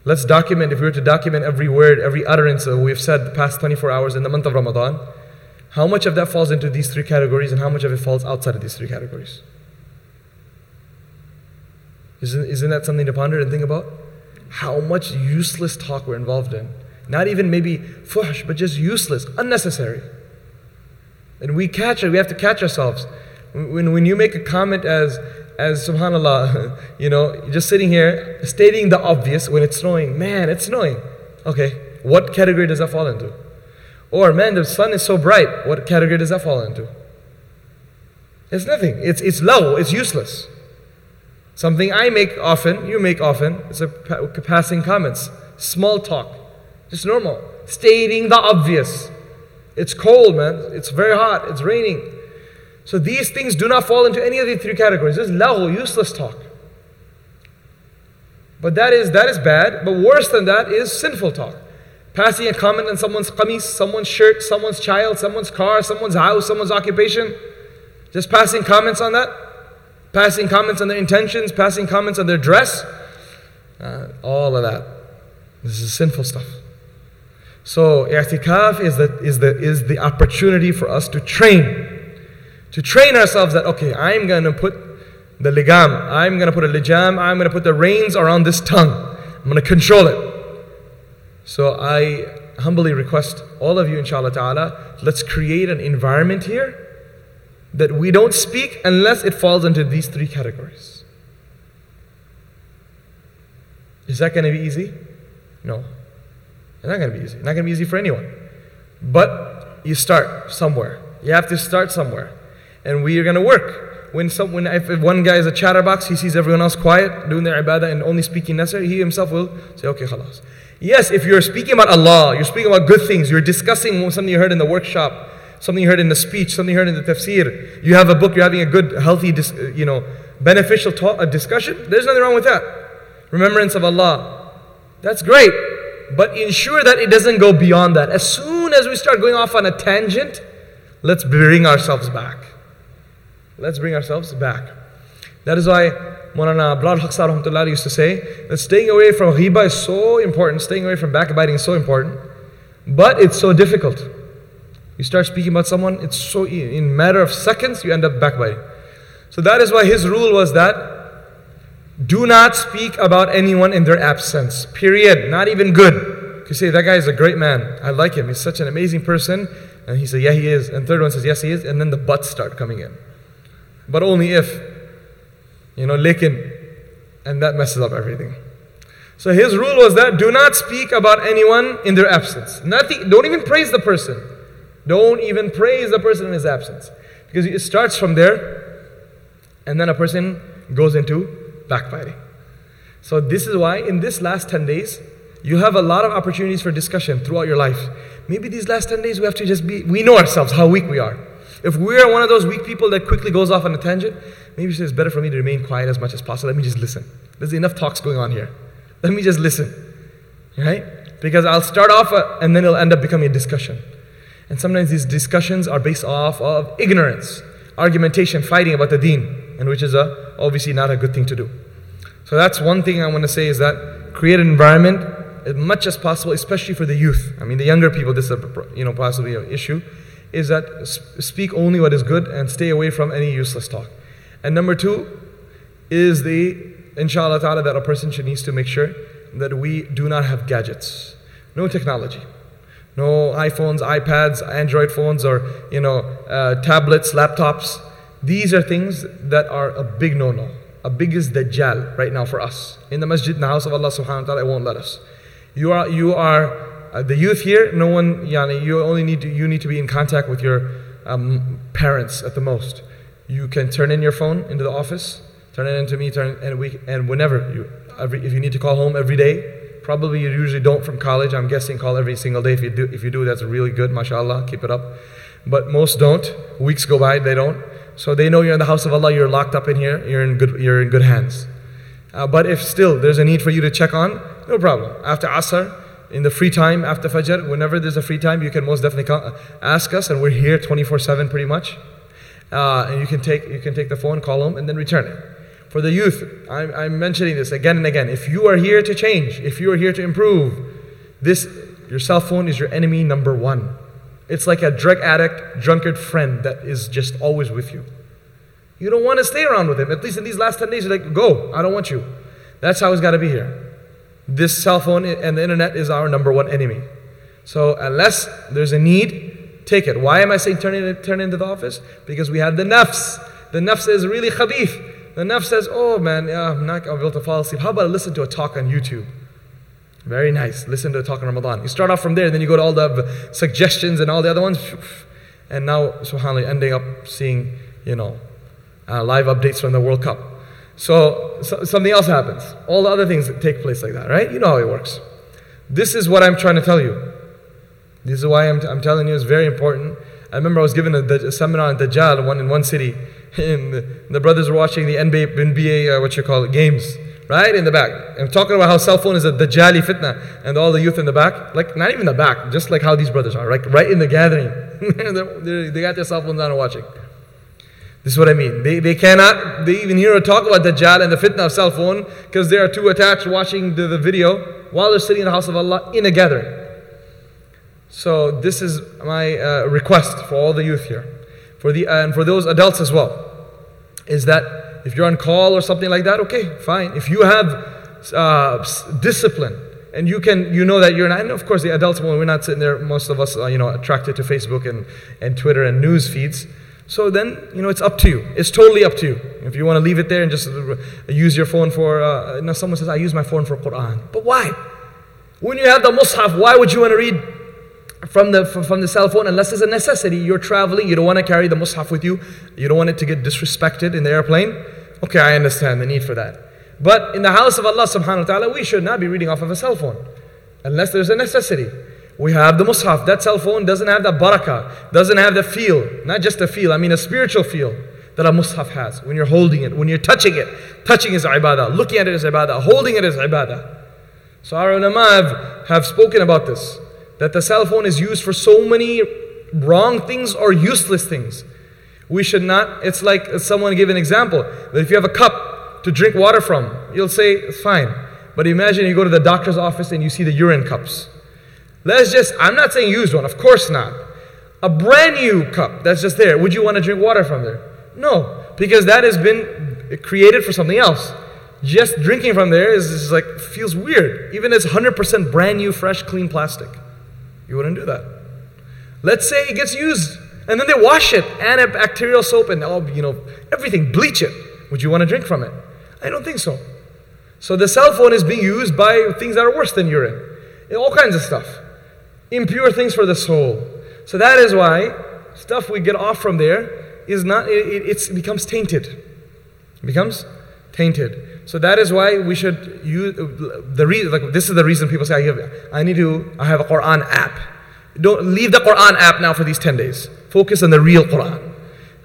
Let's document. If we were to document every word, every utterance that we've said the past 24 hours in the month of Ramadan, how much of that falls into these three categories, and how much of it falls outside of these three categories? Isn't, isn't that something to ponder and think about? How much useless talk we're involved in. Not even maybe fuhsh, but just useless, unnecessary. And we catch it, we have to catch ourselves. When, when you make a comment as, as subhanallah, you know, just sitting here stating the obvious when it's snowing, man, it's snowing. Okay, what category does that fall into? Or, man, the sun is so bright, what category does that fall into? It's nothing. It's, it's low, it's useless. Something I make often, you make often, It's a passing comments, small talk. Just normal. Stating the obvious. It's cold, man. It's very hot. It's raining. So these things do not fall into any of the three categories. This is lahu, useless talk. But that is that is bad. But worse than that is sinful talk. Passing a comment on someone's qamis, someone's shirt, someone's child, someone's car, someone's house, someone's occupation. Just passing comments on that. Passing comments on their intentions, passing comments on their dress. Uh, all of that. This is sinful stuff. So i'tikaf is the, is, the, is the opportunity for us to train. To train ourselves that, okay, I'm going to put the ligam, I'm going to put a lijam, I'm going to put the reins around this tongue. I'm going to control it. So I humbly request all of you, inshallah ta'ala, let's create an environment here that we don't speak unless it falls into these three categories. Is that going to be easy? No. It's not going to be easy. Not going to be easy for anyone. But you start somewhere. You have to start somewhere. And we are going to work. When, some, when if one guy is a chatterbox, he sees everyone else quiet, doing their ibadah and only speaking necessary, he himself will say, okay, khalas. Yes, if you're speaking about Allah, you're speaking about good things, you're discussing something you heard in the workshop, something you heard in the speech, something you heard in the tafsir, you have a book, you're having a good, healthy, uh, you know, beneficial talk, a uh, discussion, there's nothing wrong with that. Remembrance of Allah. That's great. But ensure that it doesn't go beyond that. As soon as we start going off on a tangent, let's bring ourselves back. Let's bring ourselves back. That is why Maulana Bilal Haq used to say that staying away from ghiba is so important, staying away from backbiting is so important, but it's so difficult. You start speaking about someone, it's so in matter of seconds you end up backbiting. So that is why his rule was that do not speak about anyone in their absence. Period. Not even good. You say, that guy is a great man. I like him. He's such an amazing person. And he said, yeah, he is. And third one says, yes, he is. And then the buts start coming in. But only if, you know, lekin. And that messes up everything. So his rule was that do not speak about anyone in their absence. Nothing, don't even praise the person. Don't even praise the person in his absence. Because it starts from there, and then a person goes into backbiting. So, this is why in this last 10 days, you have a lot of opportunities for discussion throughout your life. Maybe these last 10 days we have to just be, we know ourselves how weak we are. If we're one of those weak people that quickly goes off on a tangent, maybe it's better for me to remain quiet as much as possible. Let me just listen. There's enough talks going on here. Let me just listen. Right? Because I'll start off uh, and then it'll end up becoming a discussion. And sometimes these discussions are based off of ignorance, argumentation, fighting about the deen and which is a, obviously not a good thing to do. So that's one thing I want to say is that create an environment as much as possible, especially for the youth. I mean, the younger people, this is a, you know possibly an issue, is that speak only what is good and stay away from any useless talk. And number two is the inshallah ta'ala that a person should needs to make sure that we do not have gadgets, no technology. No iPhones, iPads, Android phones, or you know, uh, tablets, laptops these are things that are a big no no. A biggest dajjal right now for us. In the masjid, in the house of Allah subhanahu wa ta'ala, it won't let us. You are, you are uh, the youth here, no one, yani, you only need to, you need to be in contact with your um, parents at the most. You can turn in your phone into the office, turn it into me, turn and we and whenever you every, if you need to call home every day, probably you usually don't from college. I'm guessing call every single day. If you do, if you do, that's really good. Mashallah, keep it up. But most don't. Weeks go by, they don't. So they know you're in the house of Allah, you're locked up in here, you're in good, you're in good hands. Uh, but if still there's a need for you to check on, no problem. After Asr, in the free time after Fajr, whenever there's a free time, you can most definitely ask us, and we're here 24/7 pretty much. Uh, and you can take you can take the phone, call them, and then return it. For the youth, I'm, I'm mentioning this again and again. If you are here to change, if you are here to improve, this your cell phone is your enemy number one. It's like a drug addict, drunkard friend that is just always with you. You don't want to stay around with him. At least in these last 10 days, you're like, go, I don't want you. That's how it's got to be here. This cell phone and the internet is our number one enemy. So unless there's a need, take it. Why am I saying turn, it, turn into the office? Because we have the nafs. The nafs is really khabith. The nafs says, oh man, yeah, I'm not going to be able to fall asleep. How about I listen to a talk on YouTube? Very nice. Listen to a talk on Ramadan. You start off from there, then you go to all the suggestions and all the other ones. And now, subhanAllah, ending up seeing, you know, uh, live updates from the World Cup. So, so, something else happens. All the other things that take place like that, right? You know how it works. This is what I'm trying to tell you. This is why I'm, I'm telling you it's very important. I remember I was given a, a seminar in Dajjal one, in one city, and the, the brothers were watching the NBA, NBA uh, what you call it, games, right? In the back. I'm talking about how cell phone is a Dajjali fitna, and all the youth in the back, like not even the back, just like how these brothers are, like right in the gathering. they got their cell phones on and watching. This is what I mean. They, they cannot, they even hear a talk about Dajjal and the fitna of cell phone because they are too attached watching the, the video while they're sitting in the house of Allah in a gathering. So this is my uh, request for all the youth here, for the and for those adults as well, is that if you're on call or something like that, okay, fine. If you have uh, discipline and you can, you know that you're not. And of course, the adults, well, we're not sitting there. Most of us, uh, you know, attracted to Facebook and and Twitter and news feeds. So then, you know, it's up to you. It's totally up to you. If you want to leave it there and just use your phone for, uh, you know, someone says, I use my phone for Quran. But why? When you have the Mus'haf, why would you want to read from the, from the cell phone unless it's a necessity? You're traveling, you don't want to carry the Mus'haf with you, you don't want it to get disrespected in the airplane. Okay, I understand the need for that. But in the house of Allah subhanahu wa ta'ala, we should not be reading off of a cell phone unless there's a necessity. We have the Mus'haf. That cell phone doesn't have that barakah, doesn't have the feel. Not just a feel, I mean a spiritual feel that a Mus'haf has. When you're holding it, when you're touching it, touching is ibadah, looking at it is ibadah, holding it is ibadah. So our ulama have, have spoken about this. That the cell phone is used for so many wrong things or useless things. We should not, it's like someone gave an example that if you have a cup to drink water from, you'll say, fine. But imagine you go to the doctor's office and you see the urine cups. Let's just, I'm not saying use one, of course not. A brand new cup that's just there, would you want to drink water from there? No, because that has been created for something else. Just drinking from there is, is like, feels weird. Even as 100% brand new, fresh, clean plastic. You wouldn't do that. Let's say it gets used and then they wash it, and antibacterial soap and all, you know, everything, bleach it. Would you want to drink from it? I don't think so. So the cell phone is being used by things that are worse than urine. All kinds of stuff impure things for the soul. So that is why stuff we get off from there is not, it, it becomes tainted. It becomes tainted. So that is why we should use the reason. Like this is the reason people say I, I need to. I have a Quran app. Don't leave the Quran app now for these ten days. Focus on the real Quran,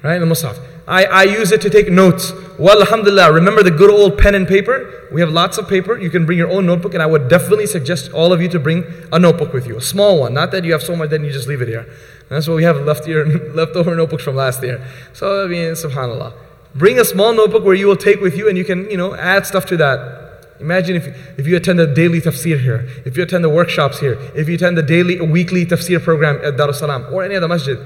right? The Mus'haf. I, I use it to take notes. Well, alhamdulillah, remember the good old pen and paper? We have lots of paper. You can bring your own notebook, and I would definitely suggest all of you to bring a notebook with you, a small one. Not that you have so much, then you just leave it here. And that's what we have left here, leftover notebooks from last year. So, I mean, subhanAllah. Bring a small notebook where you will take with you, and you can, you know, add stuff to that. Imagine if, if you attend the daily tafsir here, if you attend the workshops here, if you attend the daily, weekly tafsir program at Darussalam or any other masjid.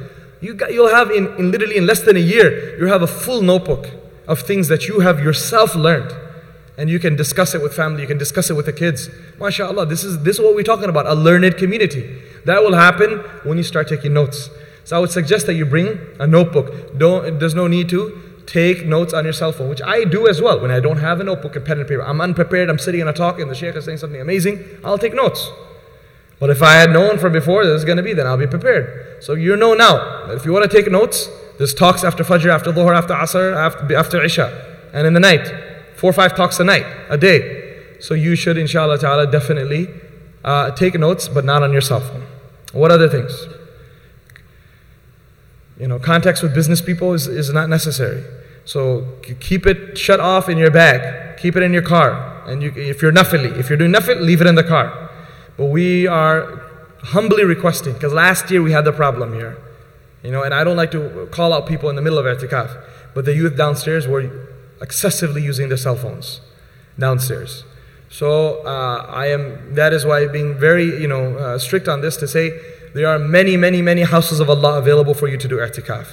You got, you'll have in, in literally in less than a year, you'll have a full notebook of things that you have yourself learned. And you can discuss it with family, you can discuss it with the kids. MashaAllah, this is, this is what we're talking about a learned community. That will happen when you start taking notes. So I would suggest that you bring a notebook. Don't, there's no need to take notes on your cell phone, which I do as well when I don't have a notebook and pen and paper. I'm unprepared, I'm sitting in a talk and the sheikh is saying something amazing, I'll take notes. But if I had known from before this is going to be, then I'll be prepared. So you know now if you want to take notes, there's talks after Fajr, after Dhuhr, after Asr, after, after Isha, and in the night. Four or five talks a night, a day. So you should, inshallah ta'ala, definitely uh, take notes, but not on your cell phone. What other things? You know, contacts with business people is, is not necessary. So keep it shut off in your bag. Keep it in your car. And you, if you're nafili, if you're doing nafil, leave it in the car. But we are humbly requesting, because last year we had the problem here. You know, and I don't like to call out people in the middle of i'tikaf, but the youth downstairs were excessively using their cell phones downstairs. So uh, I am. That is why being very, you know, uh, strict on this to say there are many, many, many houses of Allah available for you to do i'tikaf.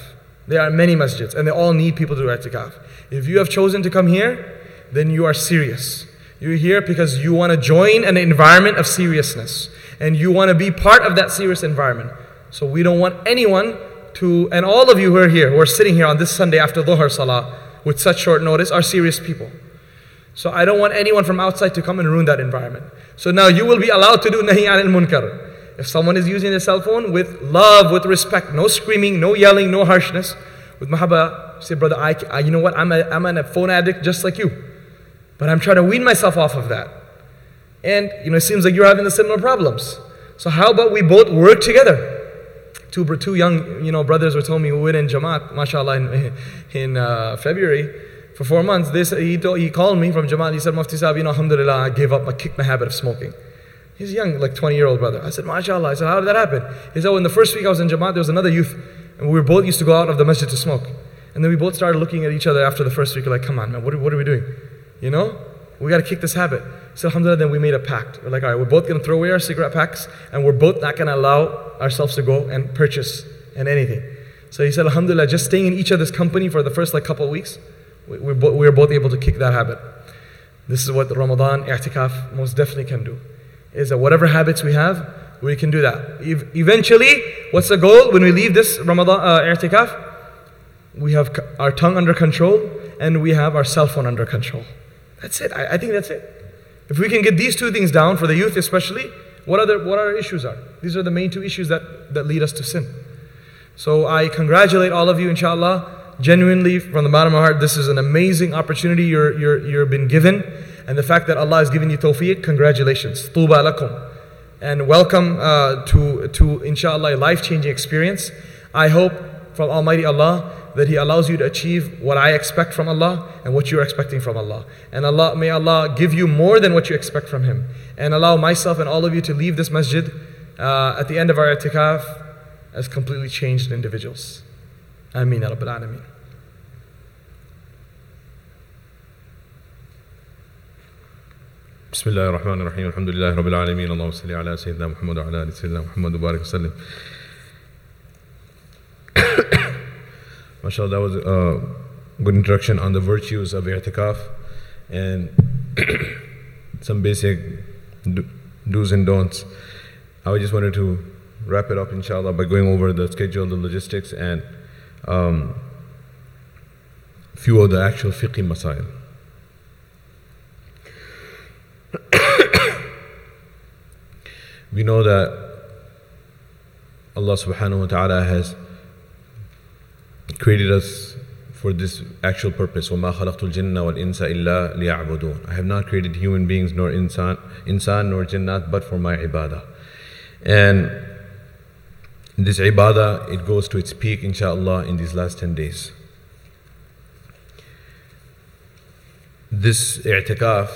There are many masjids, and they all need people to do i'tikaf. If you have chosen to come here, then you are serious. You're here because you want to join an environment of seriousness, and you want to be part of that serious environment. So we don't want anyone to, and all of you who are here, who are sitting here on this Sunday after Dhuhr Salah with such short notice, are serious people. So I don't want anyone from outside to come and ruin that environment. So now you will be allowed to do nahi anil munkar. If someone is using their cell phone with love, with respect, no screaming, no yelling, no harshness, with mahabba, say, brother, I, I, you know what, I'm a, I'm a phone addict just like you. But I'm trying to wean myself off of that. And, you know, it seems like you're having the similar problems. So how about we both work together? Two, two young, you know, brothers were telling me who went in Jamaat, mashallah, in, in uh, February for four months, this, he, told, he called me from Jamaat. He said, Mufti Sahib, you know, alhamdulillah, I gave up, I kicked my habit of smoking. He's young, like 20 year old brother. I said, MashaAllah. I said, how did that happen? He said, well, in the first week I was in Jamaat, there was another youth, and we were both used to go out of the masjid to smoke. And then we both started looking at each other after the first week, like, come on, man, what are, what are we doing? You know? We got to kick this habit. So, alhamdulillah, then we made a pact. We're like, all right, we're both going to throw away our cigarette packs, and we're both not going to allow ourselves to go and purchase and anything. So he said, alhamdulillah, just staying in each other's company for the first like couple of weeks, we, we, we were both able to kick that habit. This is what Ramadan i'tikaf most definitely can do. Is that whatever habits we have, we can do that. eventually, what's the goal when we leave this Ramadan uh, i'tikaf? We have our tongue under control and we have our cell phone under control. That's it. I, I think that's it. If we can get these two things down for the youth, especially, what other what our issues are? These are the main two issues that, that lead us to sin. So I congratulate all of you, inshallah genuinely from the bottom of my heart, this is an amazing opportunity you're, you're, you're been given. And the fact that Allah has given you tawfiq, congratulations. Tuba lakum. And welcome uh, to, to, inshallah, a life changing experience. I hope from Almighty Allah that He allows you to achieve what I expect from Allah and what you're expecting from Allah. And Allah, may Allah give you more than what you expect from Him. And allow myself and all of you to leave this masjid uh, at the end of our i'tikaf as completely changed individuals. Ameen, Rabbil Alameen. بسم الله الرحمن الرحيم الحمد لله رب العالمين اللهم صل على سيدنا محمد وعلى ال سيدنا محمد وبارك وسلم MashaAllah, that was a good introduction on the virtues of i'tikaf and some basic do's and don'ts. I just wanted to wrap it up, inshallah, by going over the schedule, the logistics, and um, few of the actual fiqh masail. we know that Allah subhanahu wa ta'ala has created us for this actual purpose. وَمَا خَلَقْتُ الْجِنَّ وَالْإِنسَ إِلَّا لِيَعْبُدُونَ I have not created human beings nor insan, insan nor jinnat but for my ibadah. And this ibadah, it goes to its peak inshallah in these last 10 days. This i'tikaf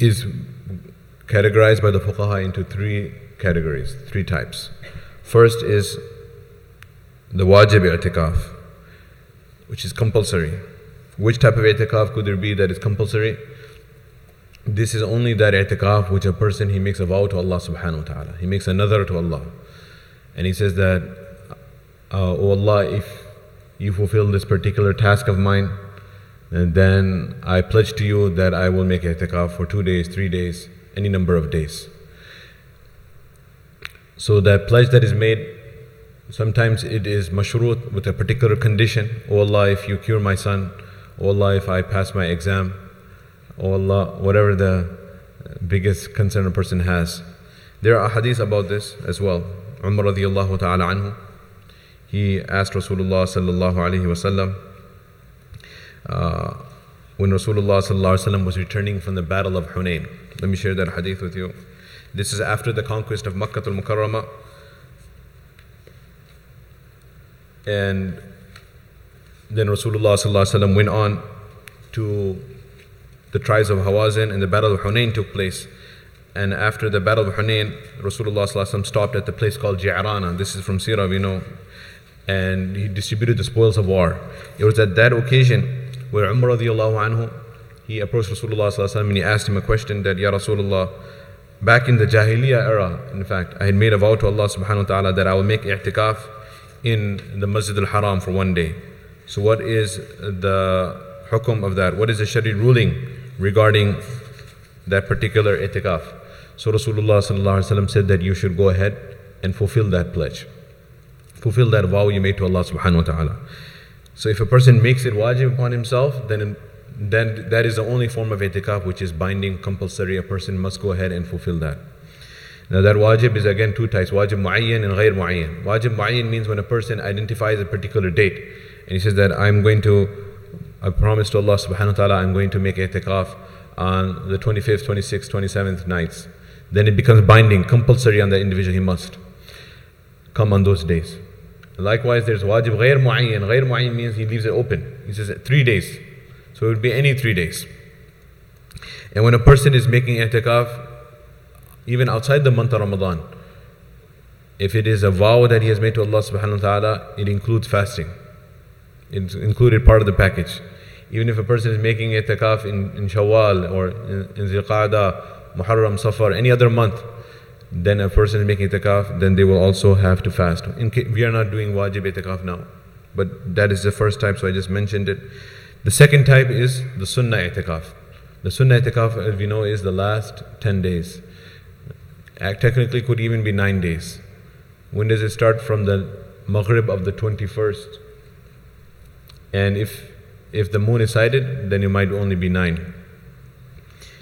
is categorized by the fuqaha into three categories, three types. First is the wajib i'tikaf, which is compulsory. Which type of i'tikaf could there be that is compulsory? This is only that i'tikaf which a person he makes a vow to Allah subhanahu wa ta'ala. He makes another to Allah. And he says that, uh, Oh Allah, if you fulfill this particular task of mine, and then I pledge to you that I will make i'tikaf for two days, three days, any number of days. So that pledge that is made, sometimes it is mashrut with a particular condition. Oh Allah, if you cure my son, oh Allah, if I pass my exam, oh Allah, whatever the biggest concern a person has. There are hadith about this as well. Umar radiallahu ta'ala anhu, he asked Rasulullah sallallahu alayhi wasallam, uh, when Rasulullah sallallahu alayhi wasallam was returning from the battle of Hunain. Let me share that hadith with you. This is after the conquest of Makkah al Mukarramah. And then Rasulullah went on to the tribes of Hawazin and the battle of Hunain took place. And after the battle of Hunain, Rasulullah stopped at the place called Ji'rana. This is from Sirah, we know. And he distributed the spoils of war. It was at that occasion where Umar radiallahu anhu, he approached Rasulullah and he asked him a question that, Ya Rasulullah, back in the Jahiliyyah era, in fact, I had made a vow to Allah subhanahu wa ta'ala that I will make i'tikaf in the Masjid al-Haram for one day. So what is the hukum of that? What is the Shari ruling regarding that particular itikaf? So Rasulullah said that you should go ahead and fulfill that pledge. Fulfill that vow you made to Allah subhanahu wa ta'ala. So if a person makes it wajib upon himself, then then that is the only form of itikaf which is binding, compulsory. A person must go ahead and fulfill that. Now that wajib is again two types, wajib mu'ayyan and ghair mu'ayyan. Wajib mu'ayyan means when a person identifies a particular date and he says that I'm going to, I promise to Allah subhanahu wa ta'ala, I'm going to make itikaf on the 25th, 26th, 27th nights. Then it becomes binding, compulsory on the individual, he must come on those days. Likewise, there's wajib ghair mu'ayyan. Ghair mu'ayyan means he leaves it open. He says three days. So it would be any three days. And when a person is making itikaf, even outside the month of Ramadan. If it is a vow that he has made to Allah subhanahu wa ta'ala, it includes fasting. It's included part of the package. Even if a person is making itikaf in, in Shawwal or in, in Zilqa'dah, Muharram, Safar, any other month, then a person is making itikaf, then they will also have to fast. We are not doing wajib itikaf now, but that is the first type, so I just mentioned it. The second type is the sunnah itikaf. The sunnah itikaf, as we know, is the last 10 days uh, technically could even be nine days. When does it start? From the Maghrib of the 21st. And if, if the moon is sighted, then it might only be nine.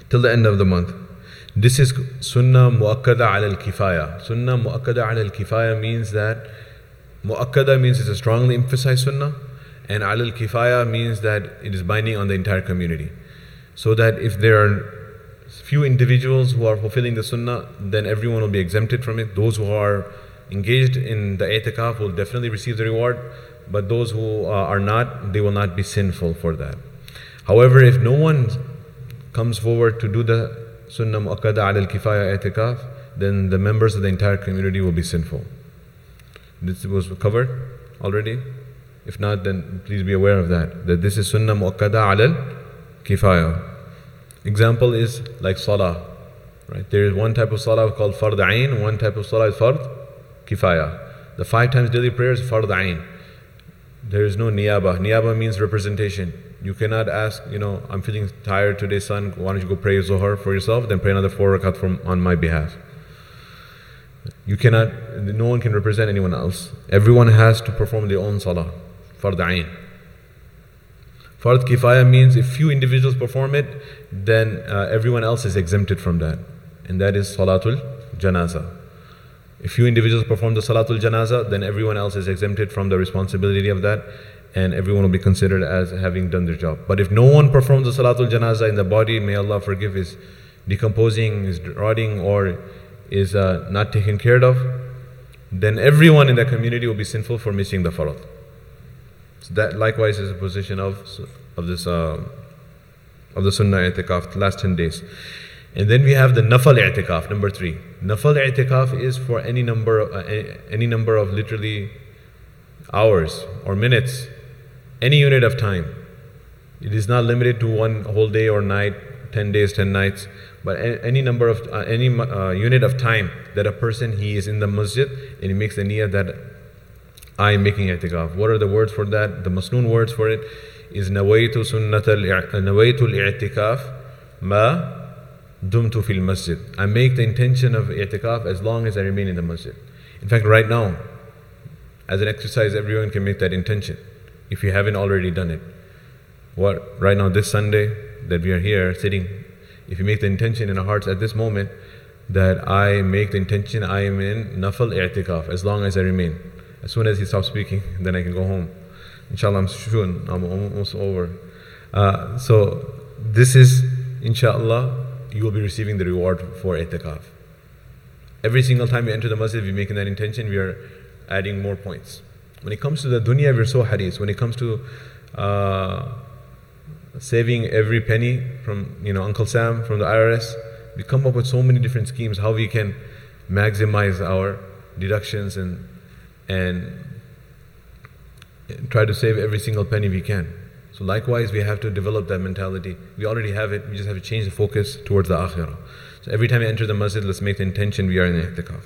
Till the end of the month. This is Sunnah Mu'akkada ala al-Kifaya. Sunnah Mu'akkada ala al-Kifaya means that Mu'akkada means it's a strongly emphasized Sunnah and ala al-Kifaya means that it is binding on the entire community. So that if there are few individuals who are fulfilling the sunnah, then everyone will be exempted from it. Those who are engaged in the itikaf will definitely receive the reward, but those who uh, are not, they will not be sinful for that. However, if no one comes forward to do the sunnah mu'akkada al kifaya itikaf, then the members of the entire community will be sinful. This was covered already? If not, then please be aware of that. That this is sunnah mu'akkada al kifaya. Example is like salah. Right? There is one type of salah called fard ayn, one type of salah is fard kifaya. The five times daily prayer is fard ayn. There is no niyaba. Niyaba means representation. You cannot ask, you know, I'm feeling tired today, son. Why don't you go pray Zohar for yourself, then pray another four rakat from, on my behalf. You cannot, no one can represent anyone else. Everyone has to perform their own salah, fard ayn. Fard kifaya means if few individuals perform it, then uh, everyone else is exempted from that. And that is Salatul Janaza. If few individuals perform the Salatul Janaza, then everyone else is exempted from the responsibility of that and everyone will be considered as having done their job. But if no one performs the Salatul Janaza in the body, may Allah forgive, is decomposing, is rotting, or is uh, not taken care of, then everyone in the community will be sinful for missing the farad. So that likewise is a position of, of this uh, of the sunnah i'tikaf, the last 10 days. And then we have the nafal i'tikaf, number three. Nafal i'tikaf is for any number, of, uh, any number of literally hours or minutes, any unit of time. It is not limited to one whole day or night, 10 days, 10 nights, but any number of, uh, any uh, unit of time that a person, he is in the masjid and he makes the niyyah that I am making i'tikaf. What are the words for that? The masnoon words for it is nawaitu sunnat nawaitu al-i'tikaf ma dumtu fil masjid. I make the intention of i'tikaf as long as I remain in the masjid. In fact, right now, as an exercise, everyone can make that intention if you haven't already done it. What right now, this Sunday that we are here sitting, if you make the intention in our hearts at this moment that I make the intention I am in nafal i'tikaf as long as I remain. As soon as he stops speaking, then I can go home. Inshallah, I'm soon. I'm almost over. Uh, so this is, inshallah, you will be receiving the reward for itikaf. Every single time you enter the masjid, we're making that intention, we are adding more points. When it comes to the dunya, we're so haris. When it comes to uh, saving every penny from you know Uncle Sam from the IRS. We come up with so many different schemes how we can maximize our deductions and and try to save every single penny we can. So likewise, we have to develop that mentality. We already have it. We just have to change the focus towards the akhirah. So every time we enter the masjid, let's make the intention we are in the i'tikaf.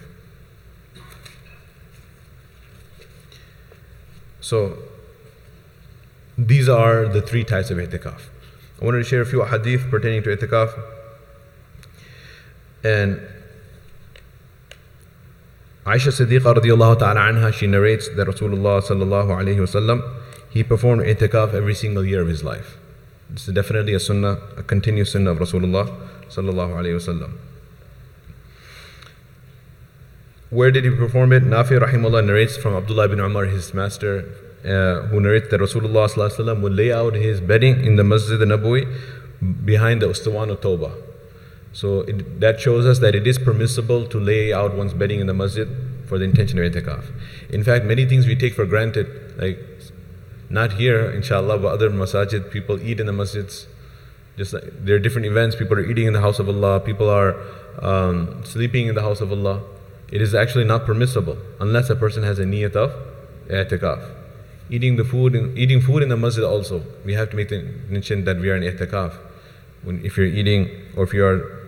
So these are the three types of i'tikaf. I wanted to share a few hadith pertaining to i'tikaf. And Aisha Siddiqa radiallahu ta'ala anha, she narrates that Rasulullah sallallahu alayhi wasallam, he performed i'tikaf every single year of his life. This is definitely a sunnah, a continuous sunnah of Rasulullah sallallahu alayhi wasallam. Where did he perform it? Nafi rahimullah narrates from Abdullah ibn Umar, his master, uh, who narrates that Rasulullah sallallahu would lay out his bedding in the Masjid al-Nabawi behind the Ustuwan al-Tawbah. So it, that shows us that it is permissible to lay out one's bedding in the masjid for the intention of itikaf. In fact, many things we take for granted, like not here, inshallah, but other masajid, people eat in the masjids. Just like there are different events, people are eating in the house of Allah, people are um, sleeping in the house of Allah. It is actually not permissible unless a person has a niyat of i'tikaf. Eating the food, in, eating food in the masjid also, we have to make the intention that we are in i'tikaf. When, if you're eating or if you are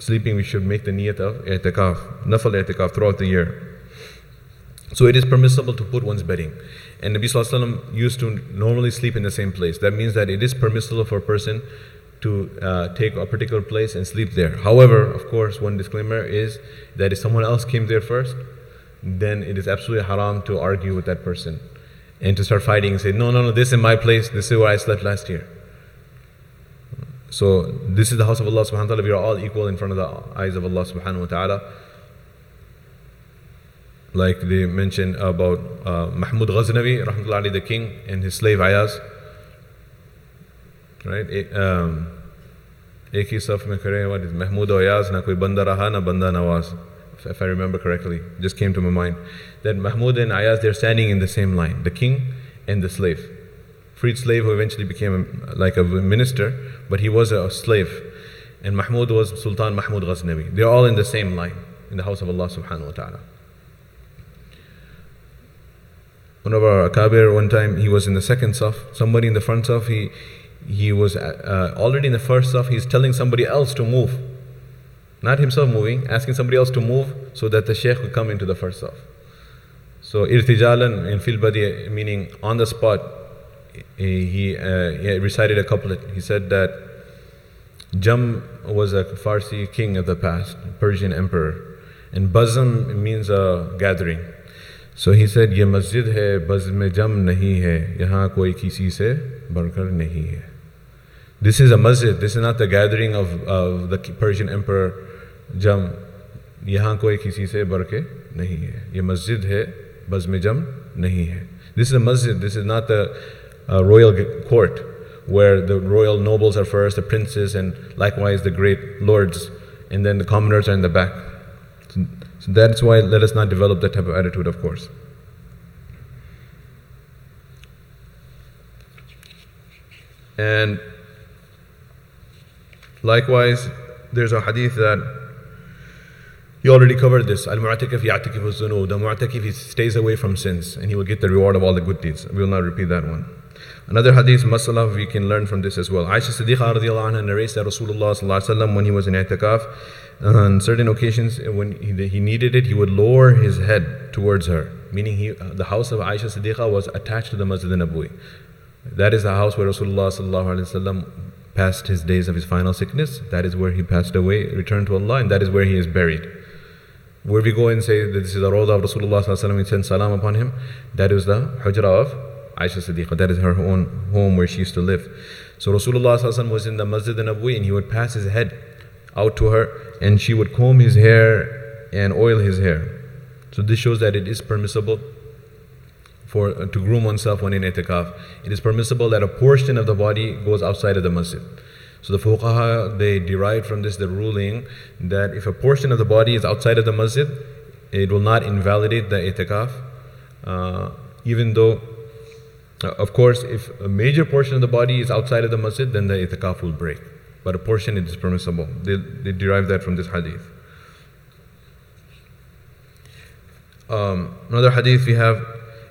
sleeping, we should make the niyat of i'tikaf, nafal i'tikaf throughout the year. So it is permissible to put one's bedding. And Nabi Sallallahu used to normally sleep in the same place. That means that it is permissible for a person to uh, take a particular place and sleep there. However, of course, one disclaimer is that if someone else came there first, then it is absolutely haram to argue with that person and to start fighting and say, no, no, no, this is my place, this is where I slept last year. So this is the house of Allah subhanahu wa ta'ala. We are all equal in front of the eyes of Allah subhanahu wa ta'ala. Like they mentioned about uh, Mahmud Ghaznavi, rahmatullahi the king, and his slave Ayaz. Right? Um, एक ही सफ में खड़े what is Mahmud Ayaz na koi banda raha na banda nawaz if I remember correctly just came to my mind that Mahmud and Ayaz they're standing in the same line the king and the slave freed slave who eventually became like a minister but he was a slave. And Mahmud was Sultan Mahmud Ghaznavi. They're all in the same line in the house of Allah subhanahu wa ta'ala. One of our akabir, one time he was in the second saf, somebody in the front saf, he, he was uh, already in the first saf, he's telling somebody else to move. Not himself moving, asking somebody else to move so that the sheikh would come into the first saf. So irtijalan in fil badi, meaning on the spot, he, uh, he recited a couplet. He said that Jam was a Farsi king of the past, Persian emperor, and Bazm means a gathering. So he said, "Ye masjid hai, bazm jam nahi hai. Yahan koi kisi se barkar nahi hai." This is a masjid. This is not the gathering of, of the Persian emperor Jam. यहाँ कोई किसी से बढ़ के नहीं है ये मस्जिद है बज़म जम नहीं है This is a masjid. This is not the uh, royal court where the royal nobles are first, the princes, and likewise the great lords, and then the commoners are in the back. So, so that's why let us not develop that type of attitude, of course. And likewise, there's a hadith that you already covered this. Al mu'takif ya'takif zunub. The mu'takif he stays away from sins and he will get the reward of all the good deeds. We will not repeat that one. Another hadith, masala, we can learn from this as well. Aisha Siddiqa radiallahu anha narrates that Rasulullah when he was in i'tikaf, on certain occasions when he, needed it, he would lower his head towards her. Meaning he, uh, the house of Aisha Siddiqa was attached to the Masjid Nabawi. That is the house where Rasulullah passed his days of his final sickness. That is where he passed away, returned to Allah, and that is where he is buried. Where we go and say that this is the Rawdah of Rasulullah we send salam upon him, that is the Hujrah of Aisha Siddiqa. That is her own home where she used to live. So Rasulullah was in the Masjid Nabawi and he would pass his head out to her and she would comb his hair and oil his hair. So this shows that it is permissible for uh, to groom oneself when in itikaf. It is permissible that a portion of the body goes outside of the masjid. So the fuqaha they derived from this the ruling that if a portion of the body is outside of the masjid, it will not invalidate the itikaf, uh, even though Uh, of course, if a major portion of the body is outside of the masjid, then the itikaf will break. But a portion it is permissible. They, they derive that from this hadith. Um, another hadith we have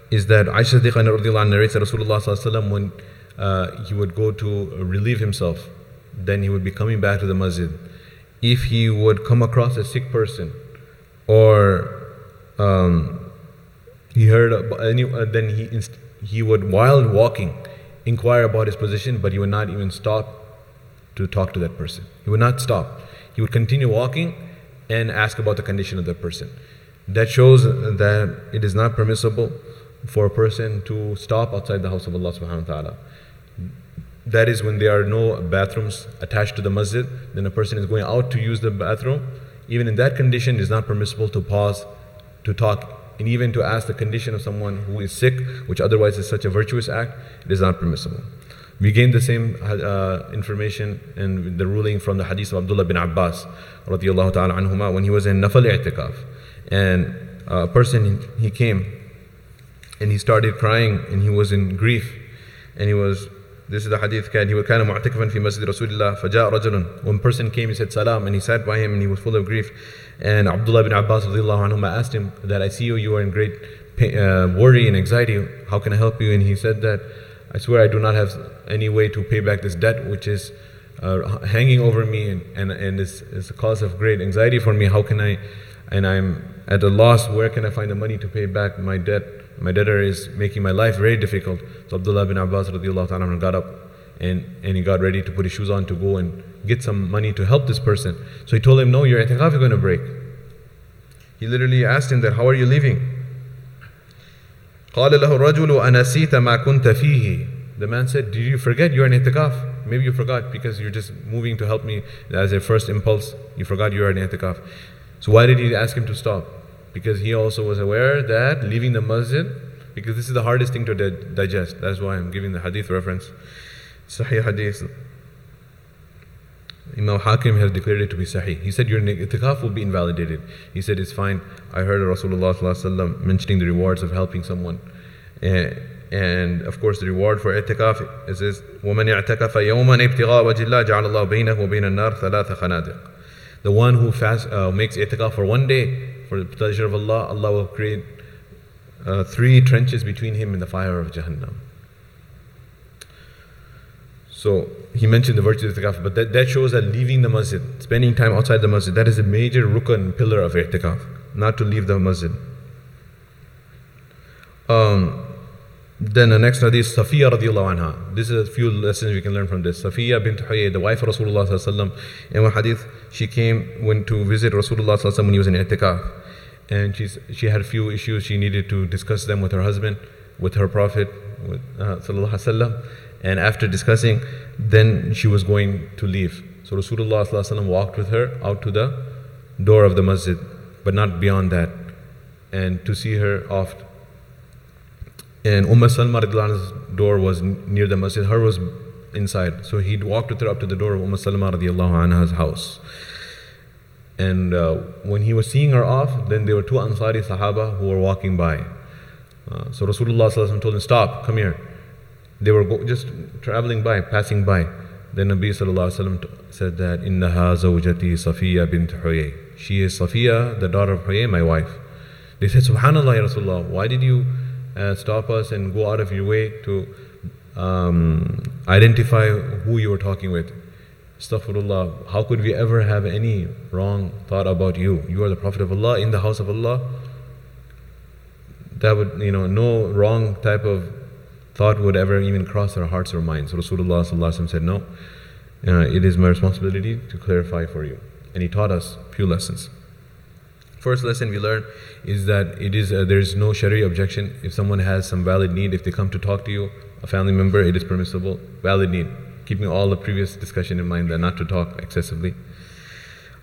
is that Aisha Siddiqa narrates that Rasulullah when uh, he would go to relieve himself, then he would be coming back to the masjid. If he would come across a sick person, or um, he heard any, uh, then he he would while walking inquire about his position, but he would not even stop to talk to that person. He would not stop. He would continue walking and ask about the condition of that person. That shows that it is not permissible for a person to stop outside the house of Allah subhanahu wa ta'ala. That is when there are no bathrooms attached to the masjid, then a person is going out to use the bathroom. Even in that condition, it is not permissible to pause to talk and even to ask the condition of someone who is sick, which otherwise is such a virtuous act, it is not permissible. We gain the same uh, information and the ruling from the hadith of Abdullah bin Abbas radiallahu ta'ala anhuma when he was in Nafal i'tikaf. And a person, he came and he started crying and he was in grief and he was this is the hadith كان he كان معتكفا في مسجد رسول الله فجاء رجل one person came he said salam and he sat by him and he was full of grief and Abdullah bin Abbas anhuma asked him that I see you you are in great pain, uh, worry and anxiety how can I help you and he said that I swear I do not have any way to pay back this debt which is uh, hanging over me and, and, and is, is a cause of great anxiety for me. How can I, and I'm at a loss, where can I find the money to pay back my debt? My debtor is making my life very difficult. So Abdullah bin Abbas got up and, and he got ready to put his shoes on to go and get some money to help this person. So he told him, No, your i'tikaf is going to break. He literally asked him that, How are you leaving? قال له الرجل أنسيت ما كنت فيه The man said, Did you forget you're in itikaf? Maybe you forgot because you're just moving to help me as a first impulse. You forgot you're in itikaf. So why did he ask him to stop? Because he also was aware that leaving the masjid, because this is the hardest thing to di- digest. That's why I'm giving the hadith reference. Sahih hadith. Imam Hakim has declared it to be sahih. He said your itikaf will be invalidated. He said it's fine. I heard Rasulullah mentioning the rewards of helping someone. And, and of course the reward for itikaf is this وَمَنْ اعْتَكَفَ يَوْمًا ابْتِغَاءَ وَجِهِ اللَّهِ جَعَلَ اللَّهُ بَيْنَهُ وَبَيْنَ النَّارِ ثَلَاثَ خَنَادِقَ The one who fast, uh, makes itikaf for one day for the pleasure of Allah, Allah will create uh, three trenches between him and the fire of Jahannam. So he mentioned the virtues of itikaf, but that, that shows that leaving the masjid, spending time outside the masjid, that is a major rukun pillar of itikaf, not to leave the masjid. Um, then the next hadith, Safiya radiallahu anha. This is a few lessons we can learn from this. Safiya bint Huyay, the wife of Rasulullah sallallahu in one hadith, she came, went to visit Rasulullah sallallahu when he was in itikaf. And she's, she had a few issues, she needed to discuss them with her husband, with her Prophet, with, uh, sallallahu and after discussing, then she was going to leave. So Rasulullah walked with her out to the door of the masjid, but not beyond that, and to see her off. And Umm Salma's door was near the masjid, her was inside. So he walked with her up to the door of Umm Salma anha's house. And uh, when he was seeing her off, then there were two Ansari Sahaba who were walking by. Uh, so Rasulullah told him, Stop, come here. They were go- just traveling by, passing by. Then Nabi Sallallahu said that, Innaha zawjati Safiya bint Huyay. She is Safiya, the daughter of Huyay, my wife. They said, Subhanallah, Ya Rasulullah, why did you uh, stop us and go out of your way to um, identify who you were talking with? Astaghfirullah, how could we ever have any wrong thought about you? You are the Prophet of Allah in the house of Allah. That would, you know, no wrong type of thought would ever even cross our hearts or minds. Rasulullah said, No, uh, it is my responsibility to clarify for you. And he taught us few lessons. First lesson we learned is that it is uh, there is no Sharia objection if someone has some valid need. If they come to talk to you, a family member, it is permissible. Valid need, keeping all the previous discussion in mind that not to talk excessively.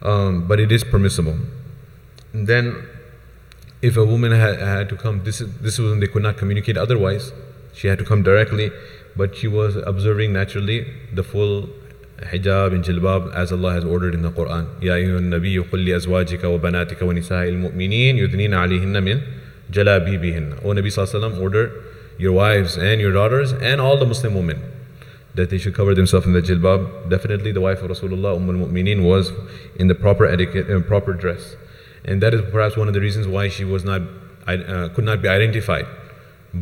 Um, but it is permissible. And then, if a woman had, had to come, this is this was when they could not communicate otherwise. She had to come directly, but she was observing naturally the full hijab and jilbab as Allah has ordered in the Quran. يا أيها النبي قل لأزواجك وبناتك ونساء المؤمنين يدنين عليهن من جلابيبهن. O Nabi Sallallahu order your wives and your daughters and all the Muslim women that they should cover themselves in the jilbab. Definitely, the wife of Rasulullah, Umm al-Mu'mineen, was in the proper etiquette and uh, proper dress, and that is perhaps one of the reasons why she was not uh, could not be identified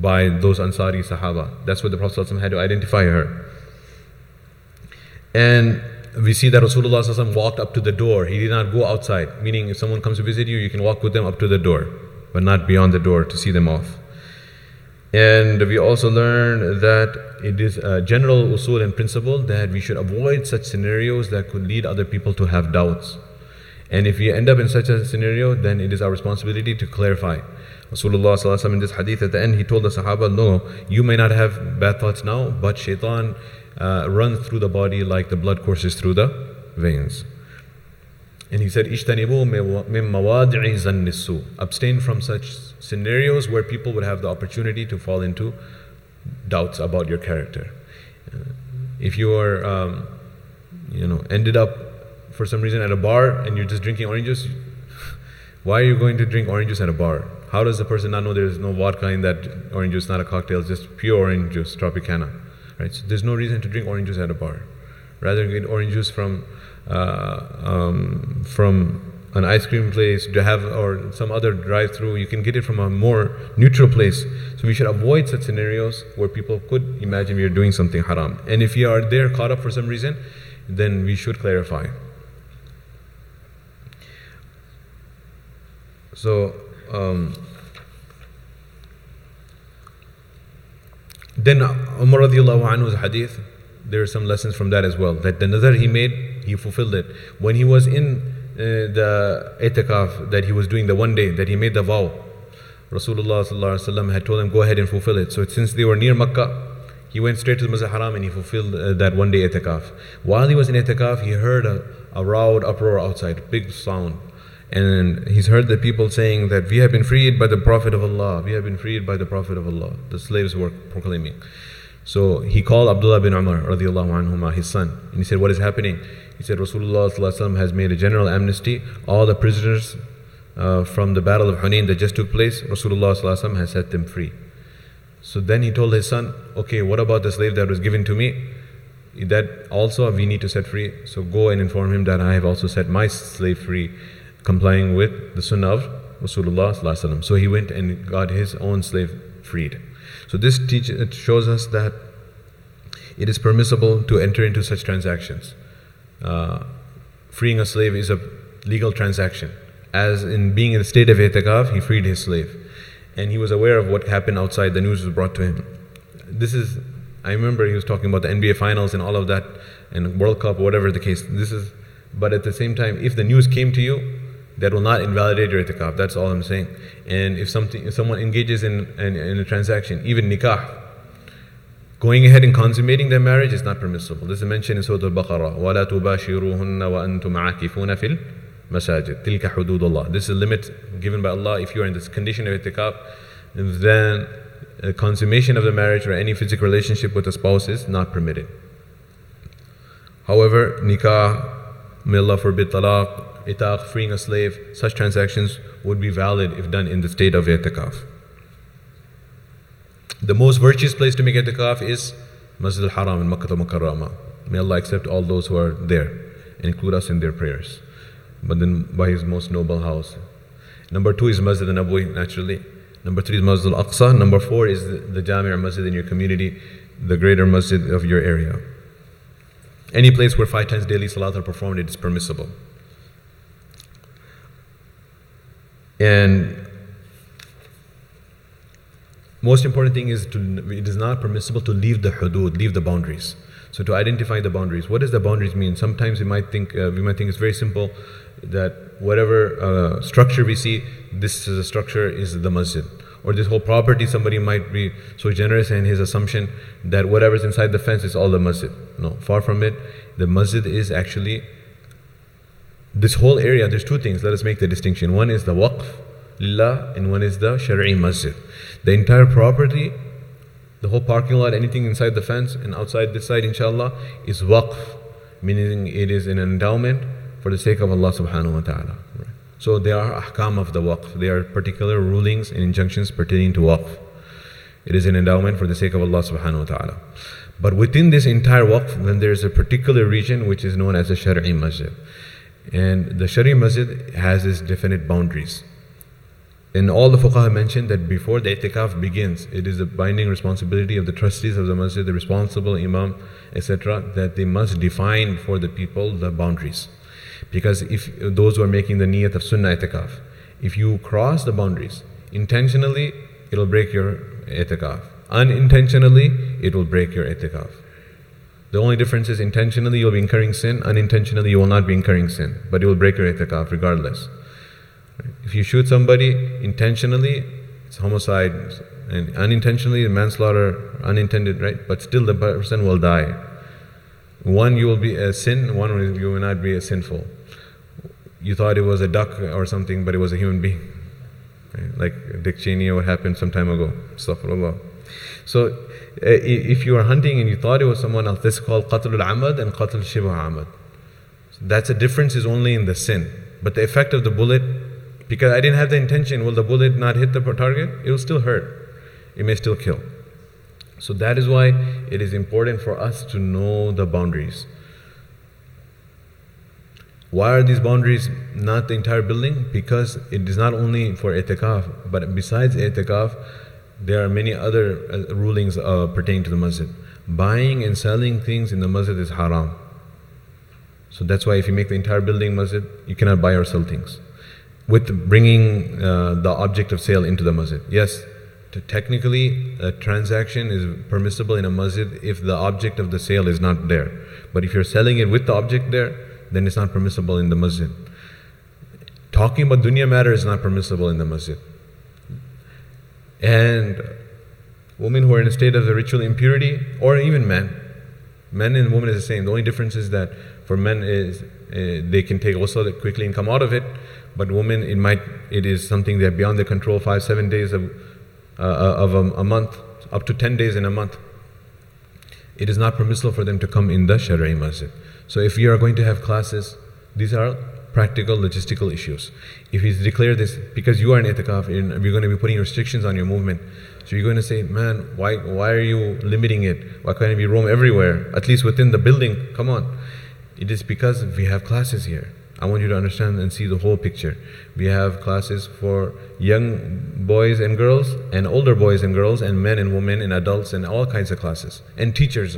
by those Ansari Sahaba. That's what the Prophet had to identify her. And we see that Rasulullah walked up to the door. He did not go outside, meaning if someone comes to visit you, you can walk with them up to the door, but not beyond the door to see them off. And we also learn that it is a general usul and principle that we should avoid such scenarios that could lead other people to have doubts. And if we end up in such a scenario, then it is our responsibility to clarify. Rasulullah in this hadith at the end, he told the Sahaba, No, you may not have bad thoughts now, but shaitan uh, runs through the body like the blood courses through the veins. And he said, Ijtanibu min mawadi'i zannissu. Abstain from such scenarios where people would have the opportunity to fall into doubts about your character. Uh, if you are, um, you know, ended up for some reason at a bar and you're just drinking orange juice, why are you going to drink orange juice at a bar? How does the person not know there's no vodka in that orange juice, not a cocktail, it's just pure orange juice, Tropicana, right? So there's no reason to drink orange juice at a bar. Rather get orange juice from uh, um, from an ice cream place to have or some other drive through you can get it from a more neutral place so we should avoid such scenarios where people could imagine we are doing something haram and if you are there caught up for some reason then we should clarify so um, then Umar radiallahu anhu's hadith there are some lessons from that as well that the nazar he made he fulfilled it when he was in uh, the itikaf that he was doing the one day that he made the vow. Rasulullah had told him, go ahead and fulfill it. So since they were near Makkah, he went straight to the Masjid Haram and he fulfilled uh, that one day itikaf. While he was in itikaf, he heard a, a loud uproar outside, big sound. And he's heard the people saying that we have been freed by the Prophet of Allah. We have been freed by the Prophet of Allah. The slaves were proclaiming. So he called Abdullah bin Umar, radiallahu anhuma, his son, and he said, What is happening? He said, Rasulullah has made a general amnesty. All the prisoners uh, from the Battle of Hunain that just took place, Rasulullah has set them free. So then he told his son, Okay, what about the slave that was given to me? That also we need to set free. So go and inform him that I have also set my slave free, complying with the sunnah of Rasulullah. So he went and got his own slave freed. So this teach, shows us that it is permissible to enter into such transactions. Uh, freeing a slave is a legal transaction. As in being in the state of itikaf, he freed his slave. And he was aware of what happened outside, the news was brought to him. This is, I remember he was talking about the NBA finals and all of that, and World Cup, whatever the case. This is, but at the same time, if the news came to you, that will not invalidate your itikaf. That's all I'm saying. And if something, if someone engages in, in, in a transaction, even nikah, going ahead and consummating their marriage is not permissible. This is mentioned in Surah Al-Baqarah. وَلَا تُبَاشِرُوهُنَّ وَأَنْتُمْ عَاكِفُونَ فِي الْمَسَاجِدِ تِلْكَ حُدُودُ اللَّهِ This is a limit given by Allah. If you are in this condition of itikaf, then a consummation of the marriage or any physical relationship with a spouse is not permitted. However, nikah, may Allah forbid talaq, itaq, freeing a slave, such transactions would be valid if done in the state of itikaf. The most virtuous place to make itikaf is Masjid al-Haram in Makkah al-Mukarramah. May Allah accept all those who are there and include us in their prayers. But then by His most noble house. Number two is Masjid al-Nabawi, naturally. Number three is Masjid al-Aqsa. Number four is the, the Jami' Masjid in your community, the greater Masjid of your area. Any place where five times daily salat are performed, it is permissible. And most important thing is to, it is not permissible to leave the hudud, leave the boundaries. So to identify the boundaries, what does the boundaries mean? Sometimes we might think uh, we might think it's very simple that whatever uh, structure we see, this is a structure is the masjid. Or this whole property, somebody might be so generous in his assumption that whatever's inside the fence is all the masjid. No, far from it. The masjid is actually this whole area, there's two things. Let us make the distinction. One is the waqf lillah, and one is the shari'i masjid. The entire property, the whole parking lot, anything inside the fence and outside this side, inshallah, is waqf, meaning it is an endowment for the sake of Allah subhanahu wa ta'ala. So there are ahkam of the waqf. There are particular rulings and injunctions pertaining to waqf. It is an endowment for the sake of Allah subhanahu wa ta'ala. But within this entire waqf, then there is a particular region which is known as the Shari'i Masjid. And the Shari'i Masjid has its definite boundaries. And all the fuqaha mentioned that before the itikaf begins, it is the binding responsibility of the trustees of the masjid, the responsible imam, etc., that they must define for the people the boundaries. Because if those who are making the niyat of sunnah itikaf, if you cross the boundaries intentionally, it'll break your itikaf. Unintentionally, it will break your itikaf. The only difference is intentionally you'll be incurring sin, unintentionally you will not be incurring sin, but you will break your itikaf regardless. If you shoot somebody intentionally, it's homicide, and unintentionally, manslaughter, unintended, right? But still, the person will die. One, you will be a sin, one, you will not be a sinful. You thought it was a duck or something, but it was a human being. Right? Like Dick Cheney, what happened some time ago. Astaghfirullah. So, Uh, if you are hunting and you thought it was someone else, this is called qatl al-amad and qatl shibah amad. So that's the difference is only in the sin. But the effect of the bullet because I didn't have the intention, will the bullet not hit the target? It will still hurt. It may still kill. So that is why it is important for us to know the boundaries. Why are these boundaries not the entire building? Because it is not only for itikaf, but besides itikaf, there are many other uh, rulings uh, pertaining to the masjid. Buying and selling things in the masjid is haram. So that's why if you make the entire building masjid, you cannot buy or sell things with bringing uh, the object of sale into the masjid. Yes, technically, a transaction is permissible in a masjid if the object of the sale is not there. But if you're selling it with the object there, then it's not permissible in the masjid. Talking about dunya matter is not permissible in the masjid. And women who are in a state of ritual impurity, or even men, men and women is the same. The only difference is that for men is uh, they can take ghusl quickly and come out of it, but women, it might, it is something that beyond their control, five, seven days of, uh, of a, a, month, up to 10 days in a month. It is not permissible for them to come in the Shari'i Masjid. So if you are going to have classes, these are practical logistical issues. If he's declared this, because you are an itikaf, we're going to be putting restrictions on your movement. So you're going to say, man, why, why are you limiting it? Why can't we roam everywhere? At least within the building. Come on. It is because we have classes here. I want you to understand and see the whole picture. We have classes for young boys and girls, and older boys and girls, and men and women, and adults, and all kinds of classes, and teachers,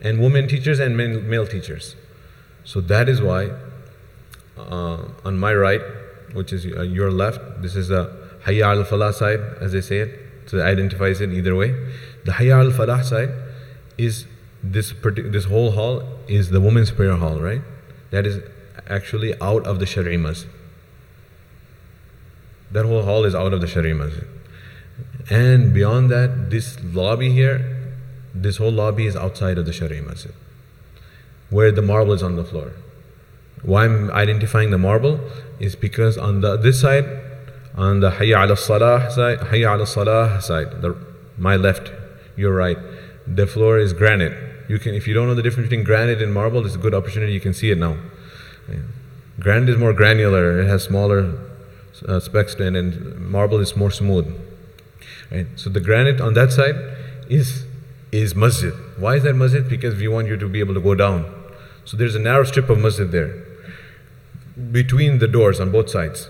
and women teachers, and men, male teachers. So that is why, uh, on my right, which is uh, your left, this is the Hayya al Falah side, as they say it, so it identifies it either way. The Hayya al Falah side is this, this whole hall is the women's prayer hall, right? That is actually out of the Shari Masjid. That whole hall is out of the Shari Masjid. And beyond that, this lobby here, this whole lobby is outside of the Shari Masjid, where the marble is on the floor. Why I'm identifying the marble is because on the this side, on the Hayya ala Salah side, Hayya ala Salah side, the, my left, your right, the floor is granite. You can, if you don't know the difference between granite and marble, it's a good opportunity. You can see it now. Granite is more granular, it has smaller uh, specks to it, and marble is more smooth. Right? So the granite on that side is, is masjid. Why is that masjid? Because we want you to be able to go down. So there's a narrow strip of masjid there between the doors on both sides.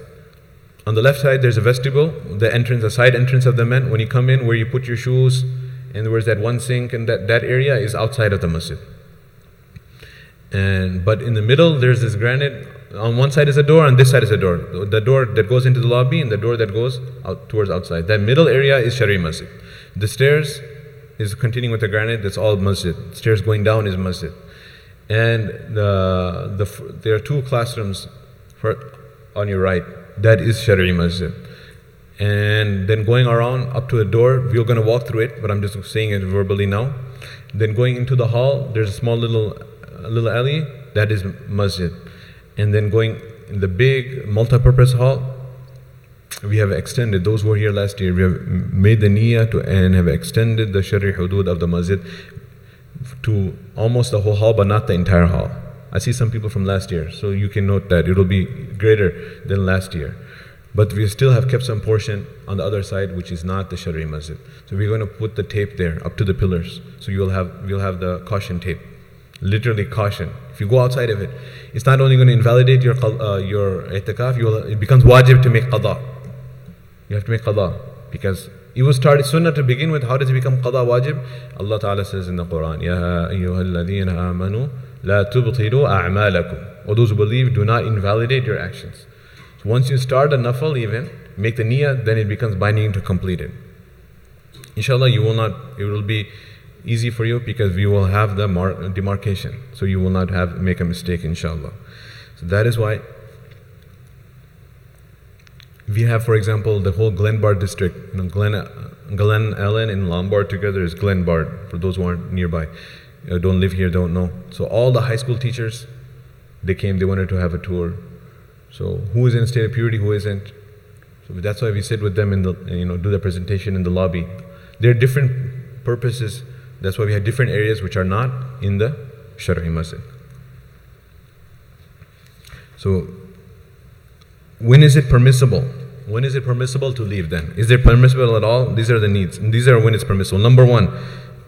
On the left side, there's a vestibule, the entrance, the side entrance of the men. When you come in, where you put your shoes, and there's that one sink, and that, that area is outside of the masjid. And but in the middle, there's this granite. On one side is a door, on this side is a door. The door that goes into the lobby and the door that goes out towards outside. That middle area is Shari Masjid. The stairs is continuing with the granite. That's all masjid. Stairs going down is masjid. And the, the there are two classrooms for, on your right. That is Shari Masjid. And then going around up to the door, we're going to walk through it, but I'm just saying it verbally now. Then going into the hall, there's a small little little alley, that is masjid. And then going in the big multi-purpose hall, we have extended, those who were here last year, we have made the niyyah to, and have extended the shari hudud of the masjid to almost the whole hall, but not the entire hall. I see some people from last year, so you can note that it'll be greater than last year. But we still have kept some portion on the other side, which is not the Shari Masjid. So we're going to put the tape there up to the pillars. So you'll have you'll have the caution tape, literally caution. If you go outside of it, it's not only going to invalidate your uh, your itikaf, it becomes wajib to make qada. You have to make qada because it was started sunnah to begin with. How does it become qada wajib? Allah Ta'ala says in the Quran, Ya ayyuhalladhina amanu la tubtilu a'malakum. Or those who believe, do not invalidate your actions. So once you start a nafal even, make the niyyah, then it becomes binding to complete it. Inshallah, you will not, it will be easy for you because we will have the mar- demarcation. So you will not have make a mistake, inshallah. So that is why we have, for example, the whole Glenbard district. You know, Glen, Glen Ellyn and Lombard together is Glenbard. For those who aren't nearby, uh, don't live here, don't know. So all the high school teachers, they came. They wanted to have a tour. So who is in a state of purity, who isn't? So that's why we sit with them in the, you know, do the presentation in the lobby. There are different purposes. That's why we have different areas which are not in the Shar'i Masjid. So when is it permissible? When is it permissible to leave then? Is it permissible at all? These are the needs. And these are when it's permissible. Number one,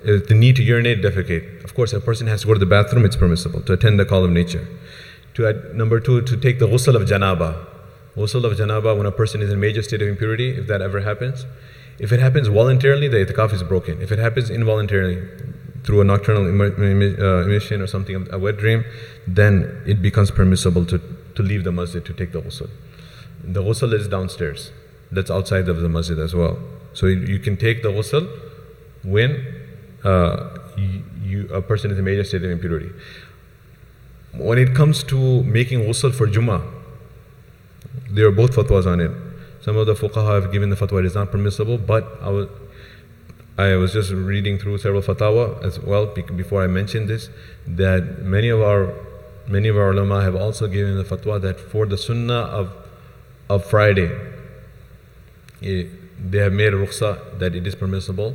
is the need to urinate, defecate. Of course, a person has to go to the bathroom, it's permissible. To attend the call of nature. To add, number two, to take the ghusl of janaba. Ghusl of janaba when a person is in major state of impurity, if that ever happens. If it happens voluntarily, the itikaf is broken. If it happens involuntarily, through a nocturnal uh, emission or something, a wet dream, then it becomes permissible to, to leave the masjid to take the ghusl. The ghusl is downstairs. That's outside of the masjid as well. So you, can take the ghusl when uh, you, you, a person is in a major state of impurity. When it comes to making ghusl for Jummah, there are both fatwas on it. Some of the fuqaha have given the fatwa it is not permissible, but I was, I was just reading through several fatwa as well before I mentioned this, that many of our many of our ulama have also given the fatwa that for the sunnah of of Friday, they have made a rukhsa that it is permissible.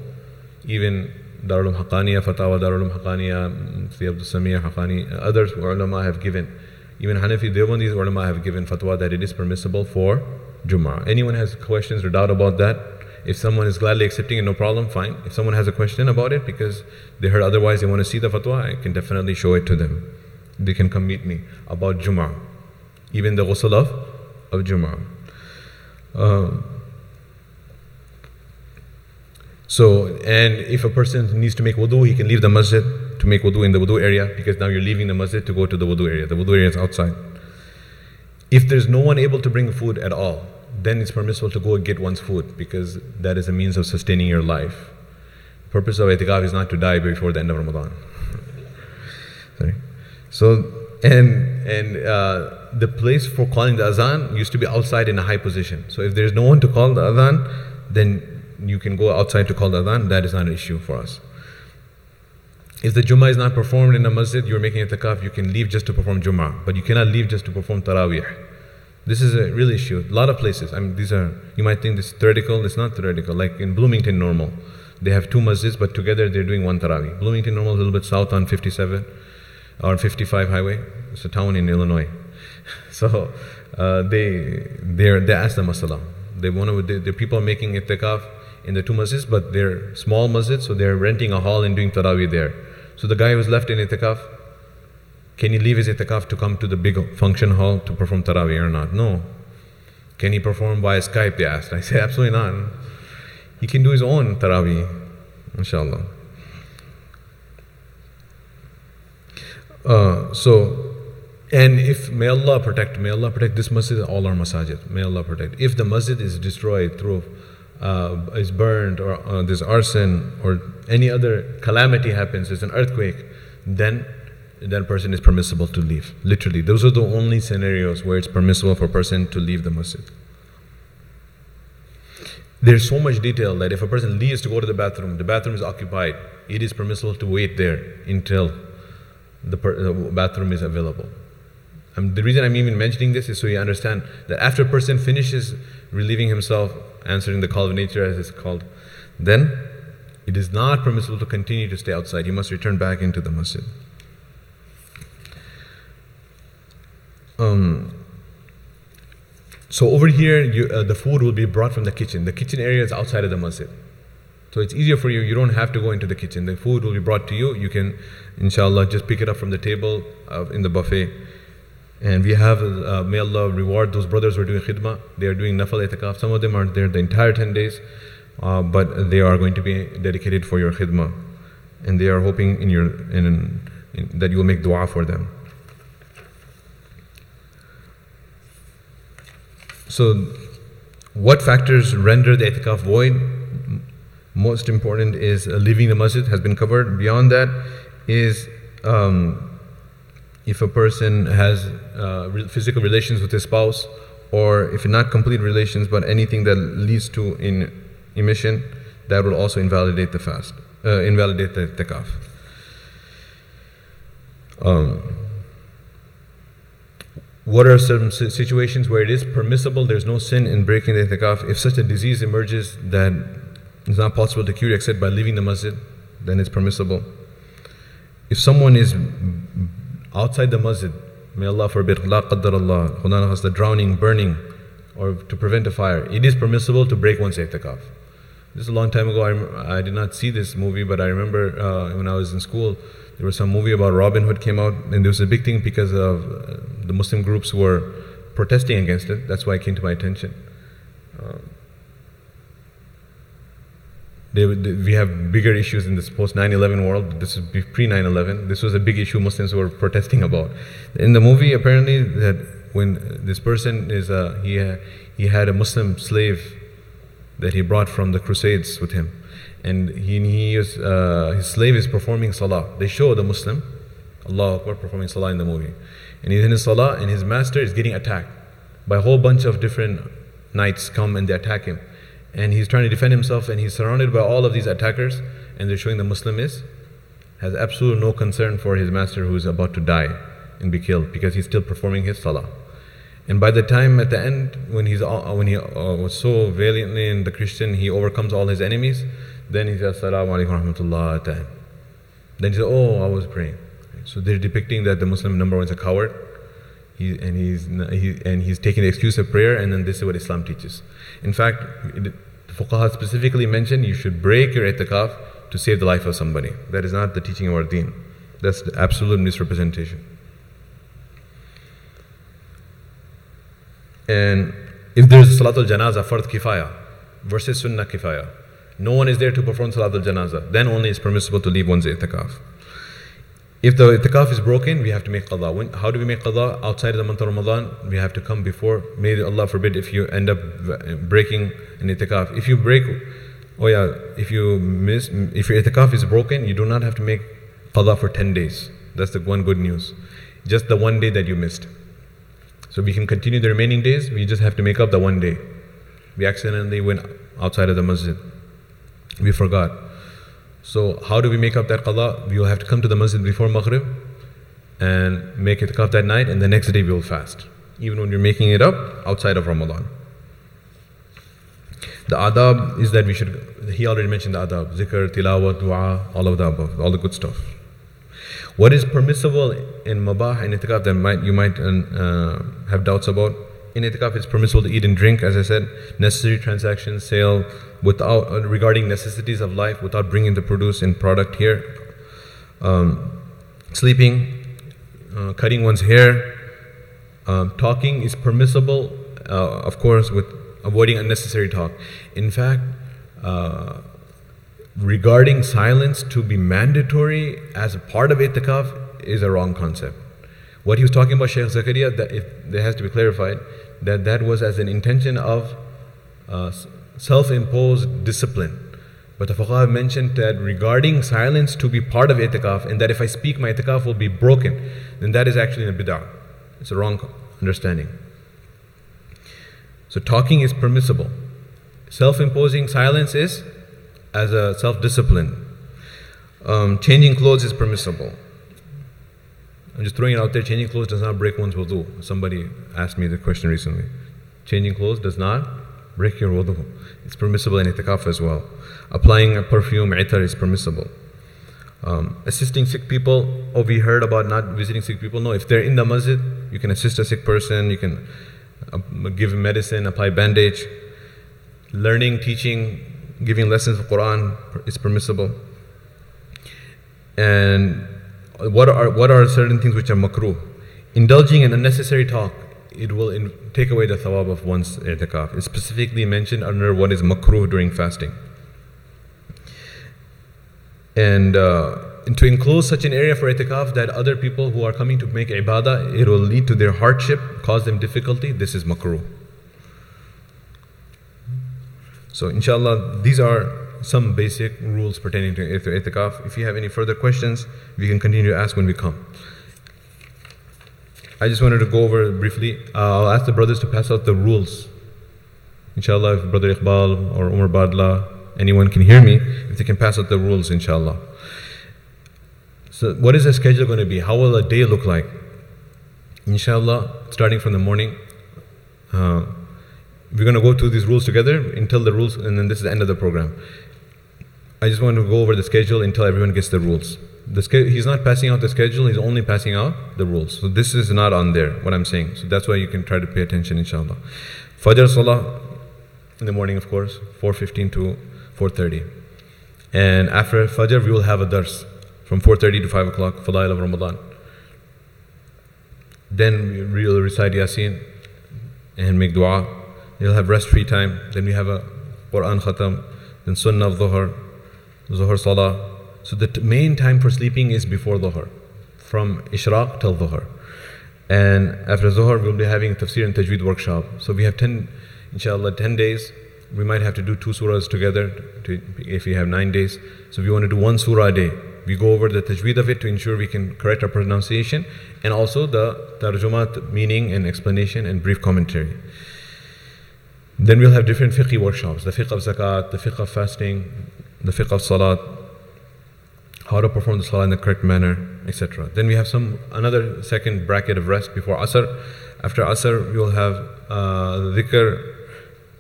Even Darul Haqqaniya, Fatawa Darul Haqqaniya, Mufti Abdul Samir Haqqani, others ulama have given. Even Hanafi Deobandis ulama have given fatwa that it is permissible for Jummah. Anyone has questions or doubt about that? If someone is gladly accepting it, no problem, fine. If someone has a question about it because they heard otherwise, they want to see the fatwa, I can definitely show it to them. They can come meet me about Jummah. Even the ghusl of of Jummah. Um, so, and if a person needs to make wudu, he can leave the masjid to make wudu in the wudu area because now you're leaving the masjid to go to the wudu area. The wudu area is outside. If there's no one able to bring food at all, then it's permissible to go and get one's food because that is a means of sustaining your life. The purpose of itikaf is not to die before the end of Ramadan. Sorry. So, and and uh, the place for calling the azan used to be outside in a high position. So if there's no one to call the azan, then you can go outside to call the adhan. That is not an issue for us. If the Jummah is not performed in a masjid, you're making a itikaf, you can leave just to perform Jummah, but you cannot leave just to perform Taraweeh. This is a real issue. A lot of places, I mean, these are, you might think this is theoretical, it's not theoretical. Like in Bloomington Normal, they have two masjids, but together they're doing one Taraweeh. Bloomington Normal, a little bit south on 57 or 55 highway. It's a town in Illinois. So uh, they they they ask the masala. They want to. The people are making itikaf in the two masjids, but they're small masjids, so they're renting a hall and doing tarawih there. So the guy who's left in itikaf, can he leave his itikaf to come to the big function hall to perform tarawih or not? No. Can he perform via Skype? They asked. I said absolutely not. He can do his own tarawih, inshallah. Uh, so and if may Allah protect, may Allah protect this masjid, all our masajid. May Allah protect. If the masjid is destroyed through, uh, is burned, or uh, there's arson, or any other calamity happens, there's an earthquake, then that person is permissible to leave. Literally, those are the only scenarios where it's permissible for a person to leave the masjid. There's so much detail that if a person leaves to go to the bathroom, the bathroom is occupied, it is permissible to wait there until the, per- the bathroom is available. Um, the reason I'm even mentioning this is so you understand that after a person finishes relieving himself, answering the call of nature as it's called, then it is not permissible to continue to stay outside. You must return back into the masjid. Um, So over here, you, uh, the food will be brought from the kitchen. The kitchen area is outside of the masjid. So it's easier for you. You don't have to go into the kitchen. The food will be brought to you. You can, inshallah, just pick it up from the table uh, in the buffet. And we have, uh, may Allah reward those brothers who are doing khidmah. They are doing nafal itikaf. Some of them aren't there the entire 10 days, uh, but they are going to be dedicated for your khidmah. And they are hoping in your, in, in, that you will make dua for them. So, what factors render the itikaf void? Most important is uh, leaving the masjid has been covered. Beyond that is um, if a person has uh, re- physical relations with his spouse, or if not complete relations, but anything that leads to in emission, that will also invalidate the fast, uh, invalidate the takaf. Um, what are some situations where it is permissible? There's no sin in breaking the itikaf. If such a disease emerges that it's not possible to cure except by leaving the masjid, then it's permissible. If someone is outside the masjid, may Allah forbid, la qaddar Allah, has the drowning, burning, or to prevent a fire, it is permissible to break one's i'tikaf. This is a long time ago. I, I did not see this movie, but I remember uh, when I was in school, there was some movie about Robin Hood came out, and there was a big thing because of uh, the Muslim groups were protesting against it. That's why it came to my attention. Um, they, they, we have bigger issues in this post 9/11 world. This is pre 9/11. This was a big issue Muslims were protesting about. In the movie, apparently, that when this person is a, he he had a Muslim slave that he brought from the Crusades with him, and he, he is uh, his slave is performing salah. They show the Muslim, Allah Akbar, performing salah in the movie, and he's in his salah, and his master is getting attacked by a whole bunch of different knights come and they attack him and he's trying to defend himself and he's surrounded by all of these attackers and they're showing the Muslim is has absolutely no concern for his master who is about to die and be killed because he's still performing his salah. And by the time at the end, when he's when he uh, was so valiantly in the Christian, he overcomes all his enemies. Then he says, "Assalamu alaikum rahmatullah." Then he says, "Oh, I was praying." So they're depicting that the Muslim number one is a coward, he, and he's he, and he's taking the excuse of prayer, and then this is what Islam teaches. In fact, it, Fuqaha specifically mentioned you should break your itikaf to save the life of somebody. That is not the teaching of our deen. That's the absolute misrepresentation. And if there's Salatul Janazah, Fard Kifaya versus Sunnah Kifaya, no one is there to perform Salatul Janazah, then only it's permissible to leave one's itikaf. If the itikaf is broken, we have to make qada. When, how do we make qada? Outside of the month of Ramadan, we have to come before. May Allah forbid if you end up breaking an itikaf. If you break, oh yeah, if you miss, if your itikaf is broken, you do not have to make qada for 10 days. That's the one good news. Just the one day that you missed. So we can continue the remaining days, we just have to make up the one day. We accidentally went outside of the masjid. We forgot. So how do we make up that qada? We will have to come to the masjid before Maghrib and make it itikaf that night and the next day we will fast. Even when you're making it up outside of Ramadan. The adab is that we should, he already mentioned the adab, zikr, tilawat, dua, all of the above, all the good stuff. What is permissible in mabah and itikaf that might, you might uh, have doubts about? In itikaf, it's permissible to eat and drink, as I said, necessary transactions, sale, without uh, regarding necessities of life without bringing the produce and product here. Um, sleeping, uh, cutting one's hair, um, talking is permissible, uh, of course, with avoiding unnecessary talk. In fact, uh, regarding silence to be mandatory as a part of itikaf is a wrong concept. What he was talking about, Sheikh Zakaria, that if, that has to be clarified, that that was as an intention of uh, self-imposed discipline. But the Fuqaha mentioned that regarding silence to be part of itikaf and that if I speak my itikaf will be broken, then that is actually a bid'ah. It's a wrong understanding. So talking is permissible. Self-imposing silence is as a self-discipline. Um, changing clothes is permissible. I'm just throwing it out there. Changing clothes does not break one's wudu. Somebody asked me the question recently. Changing clothes does not break your wudu. It's permissible in itikaf as well. Applying a perfume, itar, is permissible. Um, assisting sick people, oh, we heard about not visiting sick people. No, if they're in the masjid, you can assist a sick person, you can uh, give medicine, apply bandage. Learning, teaching, giving lessons of Quran is permissible. And what are, what are certain things which are makruh? Indulging in unnecessary talk, it will in, take away the thawab of one's i'tikaf. It's specifically mentioned under what is makruh during fasting. And, uh, and to enclose such an area for itikaf that other people who are coming to make ibadah, it will lead to their hardship, cause them difficulty, this is makruh. So inshallah, these are some basic rules pertaining to itikaf. If you have any further questions, we can continue to ask when we come. I just wanted to go over briefly. Uh, I'll ask the brothers to pass out the rules. Inshallah, if Brother Iqbal or Umar Badla, anyone can hear me, if they can pass out the rules, inshallah. So, what is the schedule going to be? How will a day look like? Inshallah, starting from the morning, uh, we're going to go through these rules together until the rules, and then this is the end of the program. I just want to go over the schedule until everyone gets the rules. The ske- he's not passing out the schedule, he's only passing out the rules. So this is not on there, what I'm saying. So that's why you can try to pay attention, inshallah. Fajr Salah in the morning, of course, 4.15 to 4.30. And after Fajr, we will have a dars from 4.30 to 5 o'clock, Fadail of Ramadan. Then we will recite Yasin and make dua. You'll have rest free time. Then we have a Quran khatam, then Sunnah of Dhuhr, Zuhr Salah. So the t- main time for sleeping is before Dhuhr, from Ishraq till Dhuhr. And after Zuhr, we'll be having tafsir and tajweed workshop. So we have 10, inshallah, 10 days. We might have to do two surahs together to, if we have nine days. So we want to do one surah a day. We go over the tajweed of it to ensure we can correct our pronunciation and also the tarjumat meaning and explanation and brief commentary. Then we'll have different fiqh workshops the fiqh of zakat, the fiqh of fasting, the fiqh of salat, how to perform the salah in the correct manner, etc. Then we have some another second bracket of rest before asr. After asr, we will have uh, dhikr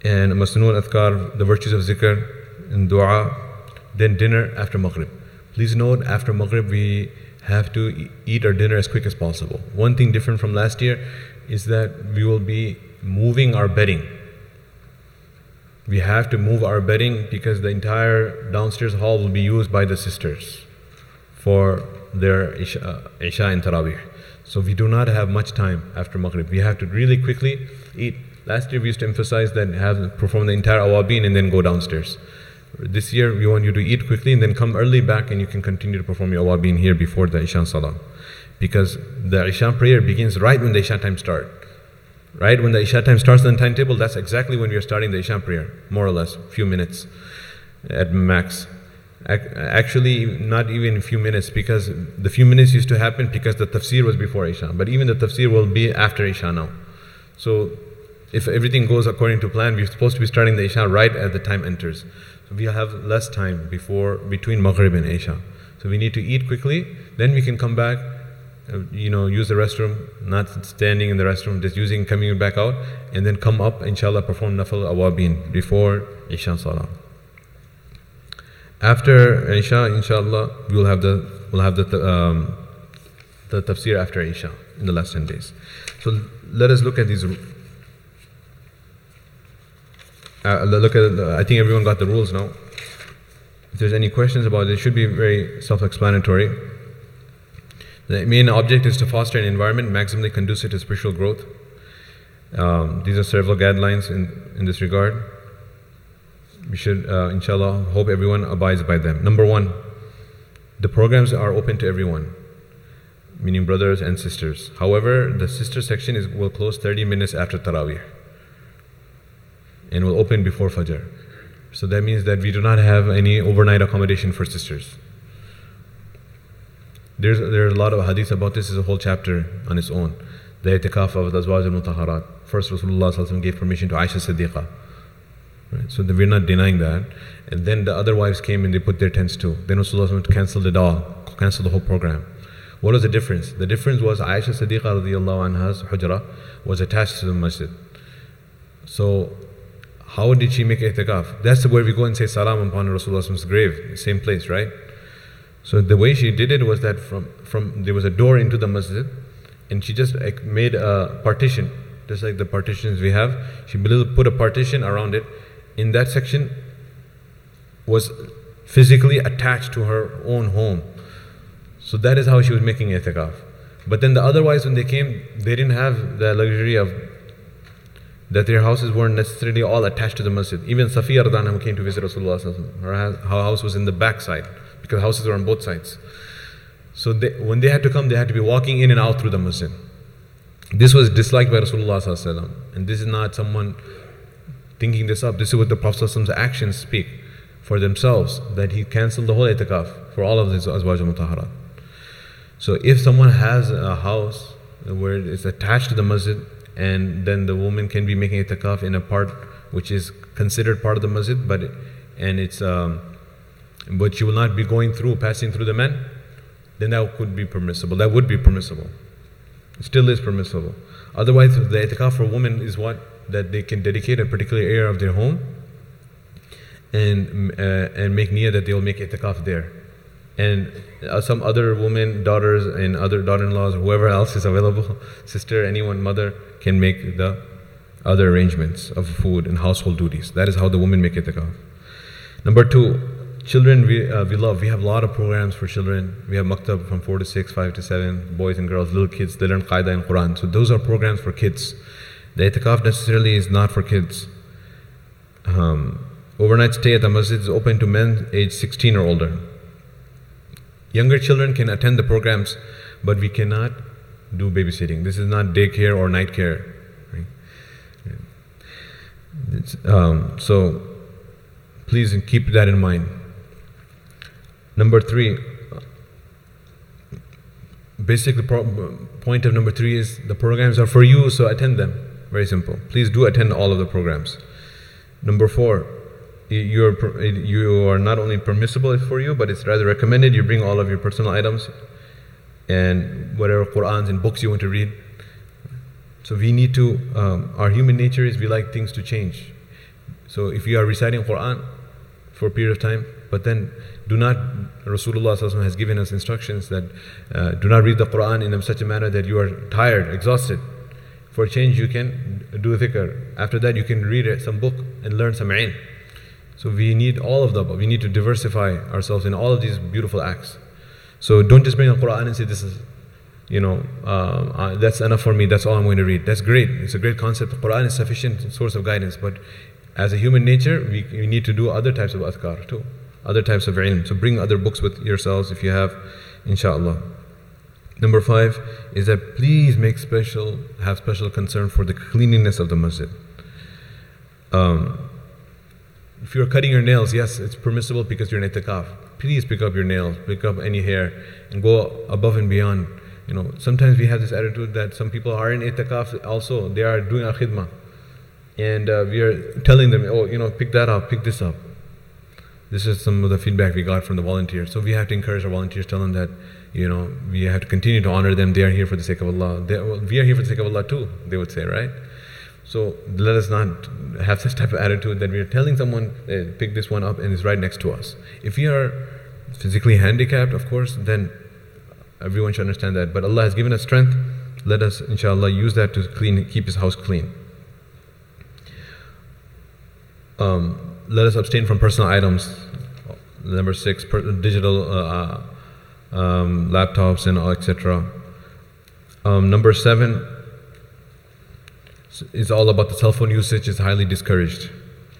and masnoon adhkar, the virtues of zikr and dua. Then dinner after maghrib. Please note, after maghrib, we have to eat our dinner as quick as possible. One thing different from last year is that we will be moving our bedding we have to move our bedding because the entire downstairs hall will be used by the sisters for their Isha, uh, Isha and Tarawih. So we do not have much time after Maghrib. We have to really quickly eat. Last year we used to emphasize that have perform the entire awabin and then go downstairs. This year we want you to eat quickly and then come early back and you can continue to perform your awabin here before the Isha Salah. Because the Isha prayer begins right when the Isha time starts. Right? When the Isha time starts on the timetable, that's exactly when we are starting the Isha prayer, more or less, few minutes at max. Actually, not even a few minutes, because the few minutes used to happen because the tafsir was before Isha. But even the tafsir will be after Isha now. So, if everything goes according to plan, we're supposed to be starting the Isha right as the time enters. So we have less time before between Maghrib and Isha. So we need to eat quickly, then we can come back you know, use the restroom, not standing in the restroom, just using, coming back out, and then come up, inshallah, perform nafil awabin before Isha Salah. After Isha, inshallah, we will have the, we'll have the, um, the tafsir after Isha in the last 10 days. So let us look at these. Uh, look at, I think everyone got the rules now. If there's any questions about it, it should be very self explanatory. The main object is to foster an environment maximally conducive to spiritual growth. Um, these are several guidelines in, in this regard. We should, uh, inshallah, hope everyone abides by them. Number one, the programs are open to everyone, meaning brothers and sisters. However, the sister section is, will close 30 minutes after Taraweeh and will open before Fajr. So that means that we do not have any overnight accommodation for sisters. There's, there's a lot of hadith about this, is a whole chapter on its own. The itikaf of the Azwaj al Mutaharat. First, Rasulullah gave permission to Aisha Siddiqa. Right? So we're not denying that. And then the other wives came and they put their tents too. Then Rasulullah canceled it all, canceled the whole program. What was the difference? The difference was Aisha Siddiqa radiallahu anha's hujra was attached to the masjid. So how did she make itikaf? That's where we go and say salam upon Rasulullah's grave, same place, right? So the way she did it was that from, from there was a door into the masjid, and she just made a partition just like the partitions we have. She put a partition around it. In that section was physically attached to her own home. So that is how she was making itikaf. But then the otherwise when they came, they didn't have the luxury of that their houses weren't necessarily all attached to the masjid. Even Safiya Radana who came to visit Rasulullah, her house was in the back side because houses were on both sides. So they, when they had to come, they had to be walking in and out through the masjid. This was disliked by Rasulullah and this is not someone thinking this up. This is what the Prophet's actions speak for themselves, that he cancelled the whole itikaf for all of his azwaj mutaharat. So if someone has a house where it's attached to the masjid, and then the woman can be making itikaf in a part which is considered part of the masjid, but and it's um, but she will not be going through, passing through the men, then that could be permissible. That would be permissible. It still is permissible. Otherwise, the itikaf for women is what that they can dedicate a particular area of their home and uh, and make niyyah that they will make itikaf there and uh, some other women, daughters, and other daughter-in-laws, whoever else is available, sister, anyone, mother, can make the other arrangements of food and household duties. That is how the women make itikaf. Number two, children we, uh, we love. We have a lot of programs for children. We have maktab from 4 to 6, 5 to 7, boys and girls, little kids, they learn qaida and Quran. So those are programs for kids. The itikaf necessarily is not for kids. Um, overnight stay at the masjid is open to men age 16 or older. Younger children can attend the programs, but we cannot do babysitting. This is not daycare or night care. Right? Um, so please keep that in mind. Number three, basic point of number three is the programs are for you, so attend them. Very simple. Please do attend all of the programs. Number four, you're, you are not only permissible for you, but it's rather recommended you bring all of your personal items and whatever Qur'ans and books you want to read. So we need to, um, our human nature is we like things to change. So if you are reciting Qur'an for a period of time, but then do not, Rasulullah has given us instructions that uh, do not read the Qur'an in such a manner that you are tired, exhausted. For change, you can do a dhikr. After that, you can read some book and learn some ilm. So we need all of the. We need to diversify ourselves in all of these beautiful acts. So don't just bring the Quran and say, this is, you know, uh, uh, that's enough for me, that's all I'm going to read. That's great. It's a great concept. The Quran is sufficient source of guidance. But as a human nature, we, we need to do other types of adhkar too, other types of ilm. So bring other books with yourselves if you have, inshallah. Number five is that please make special, have special concern for the cleanliness of the masjid. Um, if you're cutting your nails, yes, it's permissible because you're in itikaf. Please pick up your nails, pick up any hair, and go above and beyond. You know, sometimes we have this attitude that some people are in itikaf also, they are doing a khidmah. And uh, we are telling them, oh, you know, pick that up, pick this up. This is some of the feedback we got from the volunteers. So we have to encourage our volunteers, tell them that, you know, we have to continue to honor them. They are here for the sake of Allah. They, well, we are here for the sake of Allah too, they would say, right? So let us not have this type of attitude that we are telling someone, hey, pick this one up and it's right next to us. If we are physically handicapped, of course, then everyone should understand that. But Allah has given us strength. Let us, inshallah, use that to clean, keep His house clean. Um, let us abstain from personal items. Number six, per, digital uh, uh um, laptops and etc. Um, number seven, is all about the cell phone usage is highly discouraged,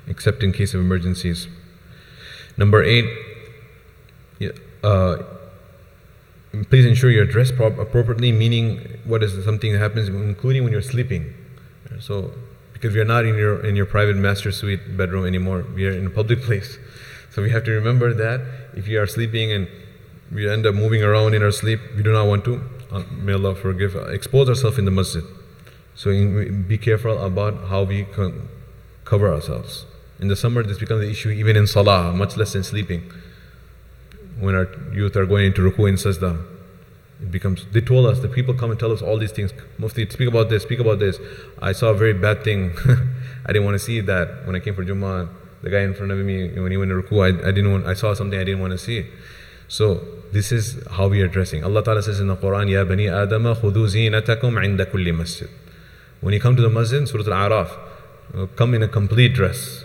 except in case of emergencies. Number eight, uh, please ensure you're dressed appropriately, meaning what is something that happens, including when you're sleeping. So, because we are not in your in your private master suite bedroom anymore, we are in a public place. So we have to remember that if you are sleeping and we end up moving around in our sleep, we do not want to. Uh, may Allah forgive. Uh, expose ourselves in the masjid. So be careful about how we cover ourselves. In the summer, this becomes the issue even in salah, much less in sleeping. When our youth are going into ruku and sajda, it becomes, they told us, the people come and tell us all these things. Mufti, speak about this, speak about this. I saw a very bad thing. I didn't want to see that when I came for Jummah. The guy in front of me, when he went to ruku, I, I, didn't want, I saw something I didn't want to see. So this is how we are dressing. Allah Ta'ala says in the Quran, Ya bani Adama khudu zinatakum inda kulli masjid. When you come to the masjid, Surah Al-Araf, come in a complete dress.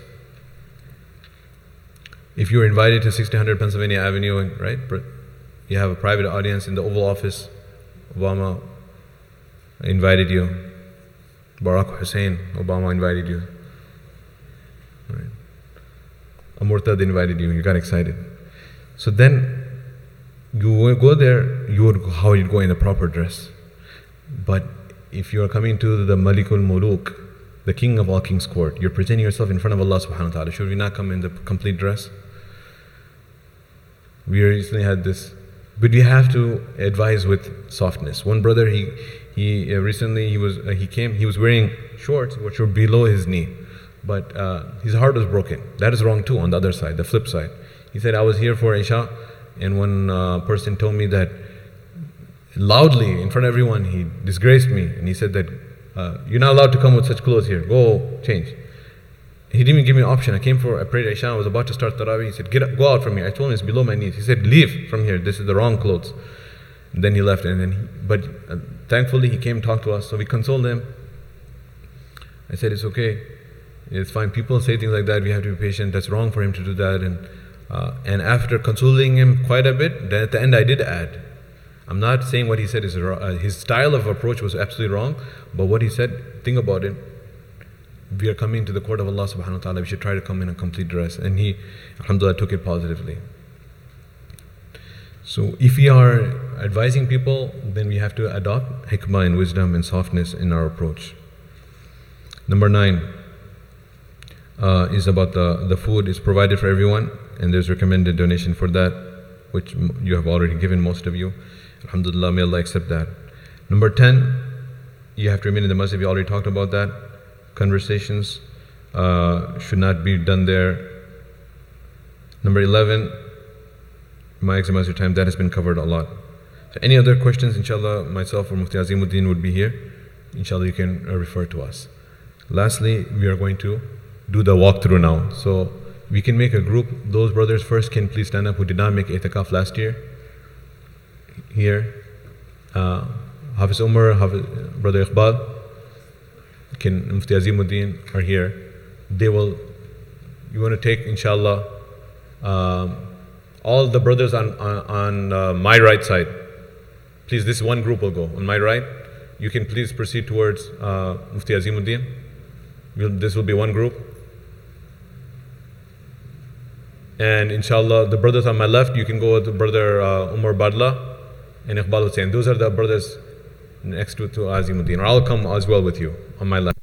If you're invited to 1600 Pennsylvania Avenue, right, you have a private audience in the Oval Office, Obama invited you, Barack Hussein Obama invited you, right? A Murtad invited you, you got excited. So then you go there, you would how you go in a proper dress. But if you are coming to the Malikul Muluk, the king of all kings court, you're presenting yourself in front of Allah subhanahu wa ta'ala. Should we not come in the complete dress? We recently had this, but we have to advise with softness. One brother, he he uh, recently he was uh, he came he was wearing shorts which were below his knee, but uh, his heart was broken. That is wrong too. On the other side, the flip side, he said, "I was here for Isha, and one uh, person told me that loudly in front of everyone he disgraced me, and he said that uh, you're not allowed to come with such clothes here. Go change." He didn't even give me an option. I came for, I prayed Isha, I was about to start Tarawih. He said, Get up, go out from here. I told him it's below my knees. He said, Leave from here. This is the wrong clothes. And then he left. And then, he, but uh, thankfully, he came talk to us. So we consoled him. I said, It's okay. It's fine. People say things like that. We have to be patient. That's wrong for him to do that. And, uh, and after consoling him quite a bit, then at the end, I did add. I'm not saying what he said is wrong. Uh, his style of approach was absolutely wrong. But what he said, think about it we are coming to the court of Allah subhanahu wa ta'ala, we should try to come in a complete dress. And he, alhamdulillah, took it positively. So if we are advising people, then we have to adopt hikmah and wisdom and softness in our approach. Number nine uh, is about the, the food is provided for everyone, and there's recommended donation for that, which you have already given, most of you. Alhamdulillah, may Allah accept that. Number 10, you have to remain in the masjid, we already talked about that conversations uh, should not be done there. Number 11, my maximize your time. That has been covered a lot. So any other questions, inshallah, myself or Mufti Azimuddin would be here. Inshallah, you can uh, refer to us. Lastly, we are going to do the walkthrough now. So we can make a group. Those brothers first can please stand up who did not make itikaf last year. Here. Uh, Hafiz Umar, Hafiz, Brother Iqbal can Mufti Azimuddin are here. They will, you want to take, inshallah, um, all the brothers on, on, on uh, my right side. Please, this one group will go on my right. You can please proceed towards uh, Mufti Azimuddin. We'll, this will be one group. And inshallah, the brothers on my left, you can go with brother uh, Umar Badla and Iqbal Hussain. Those are the brothers next to, to Azimuddin. Or I'll come as well with you on my left.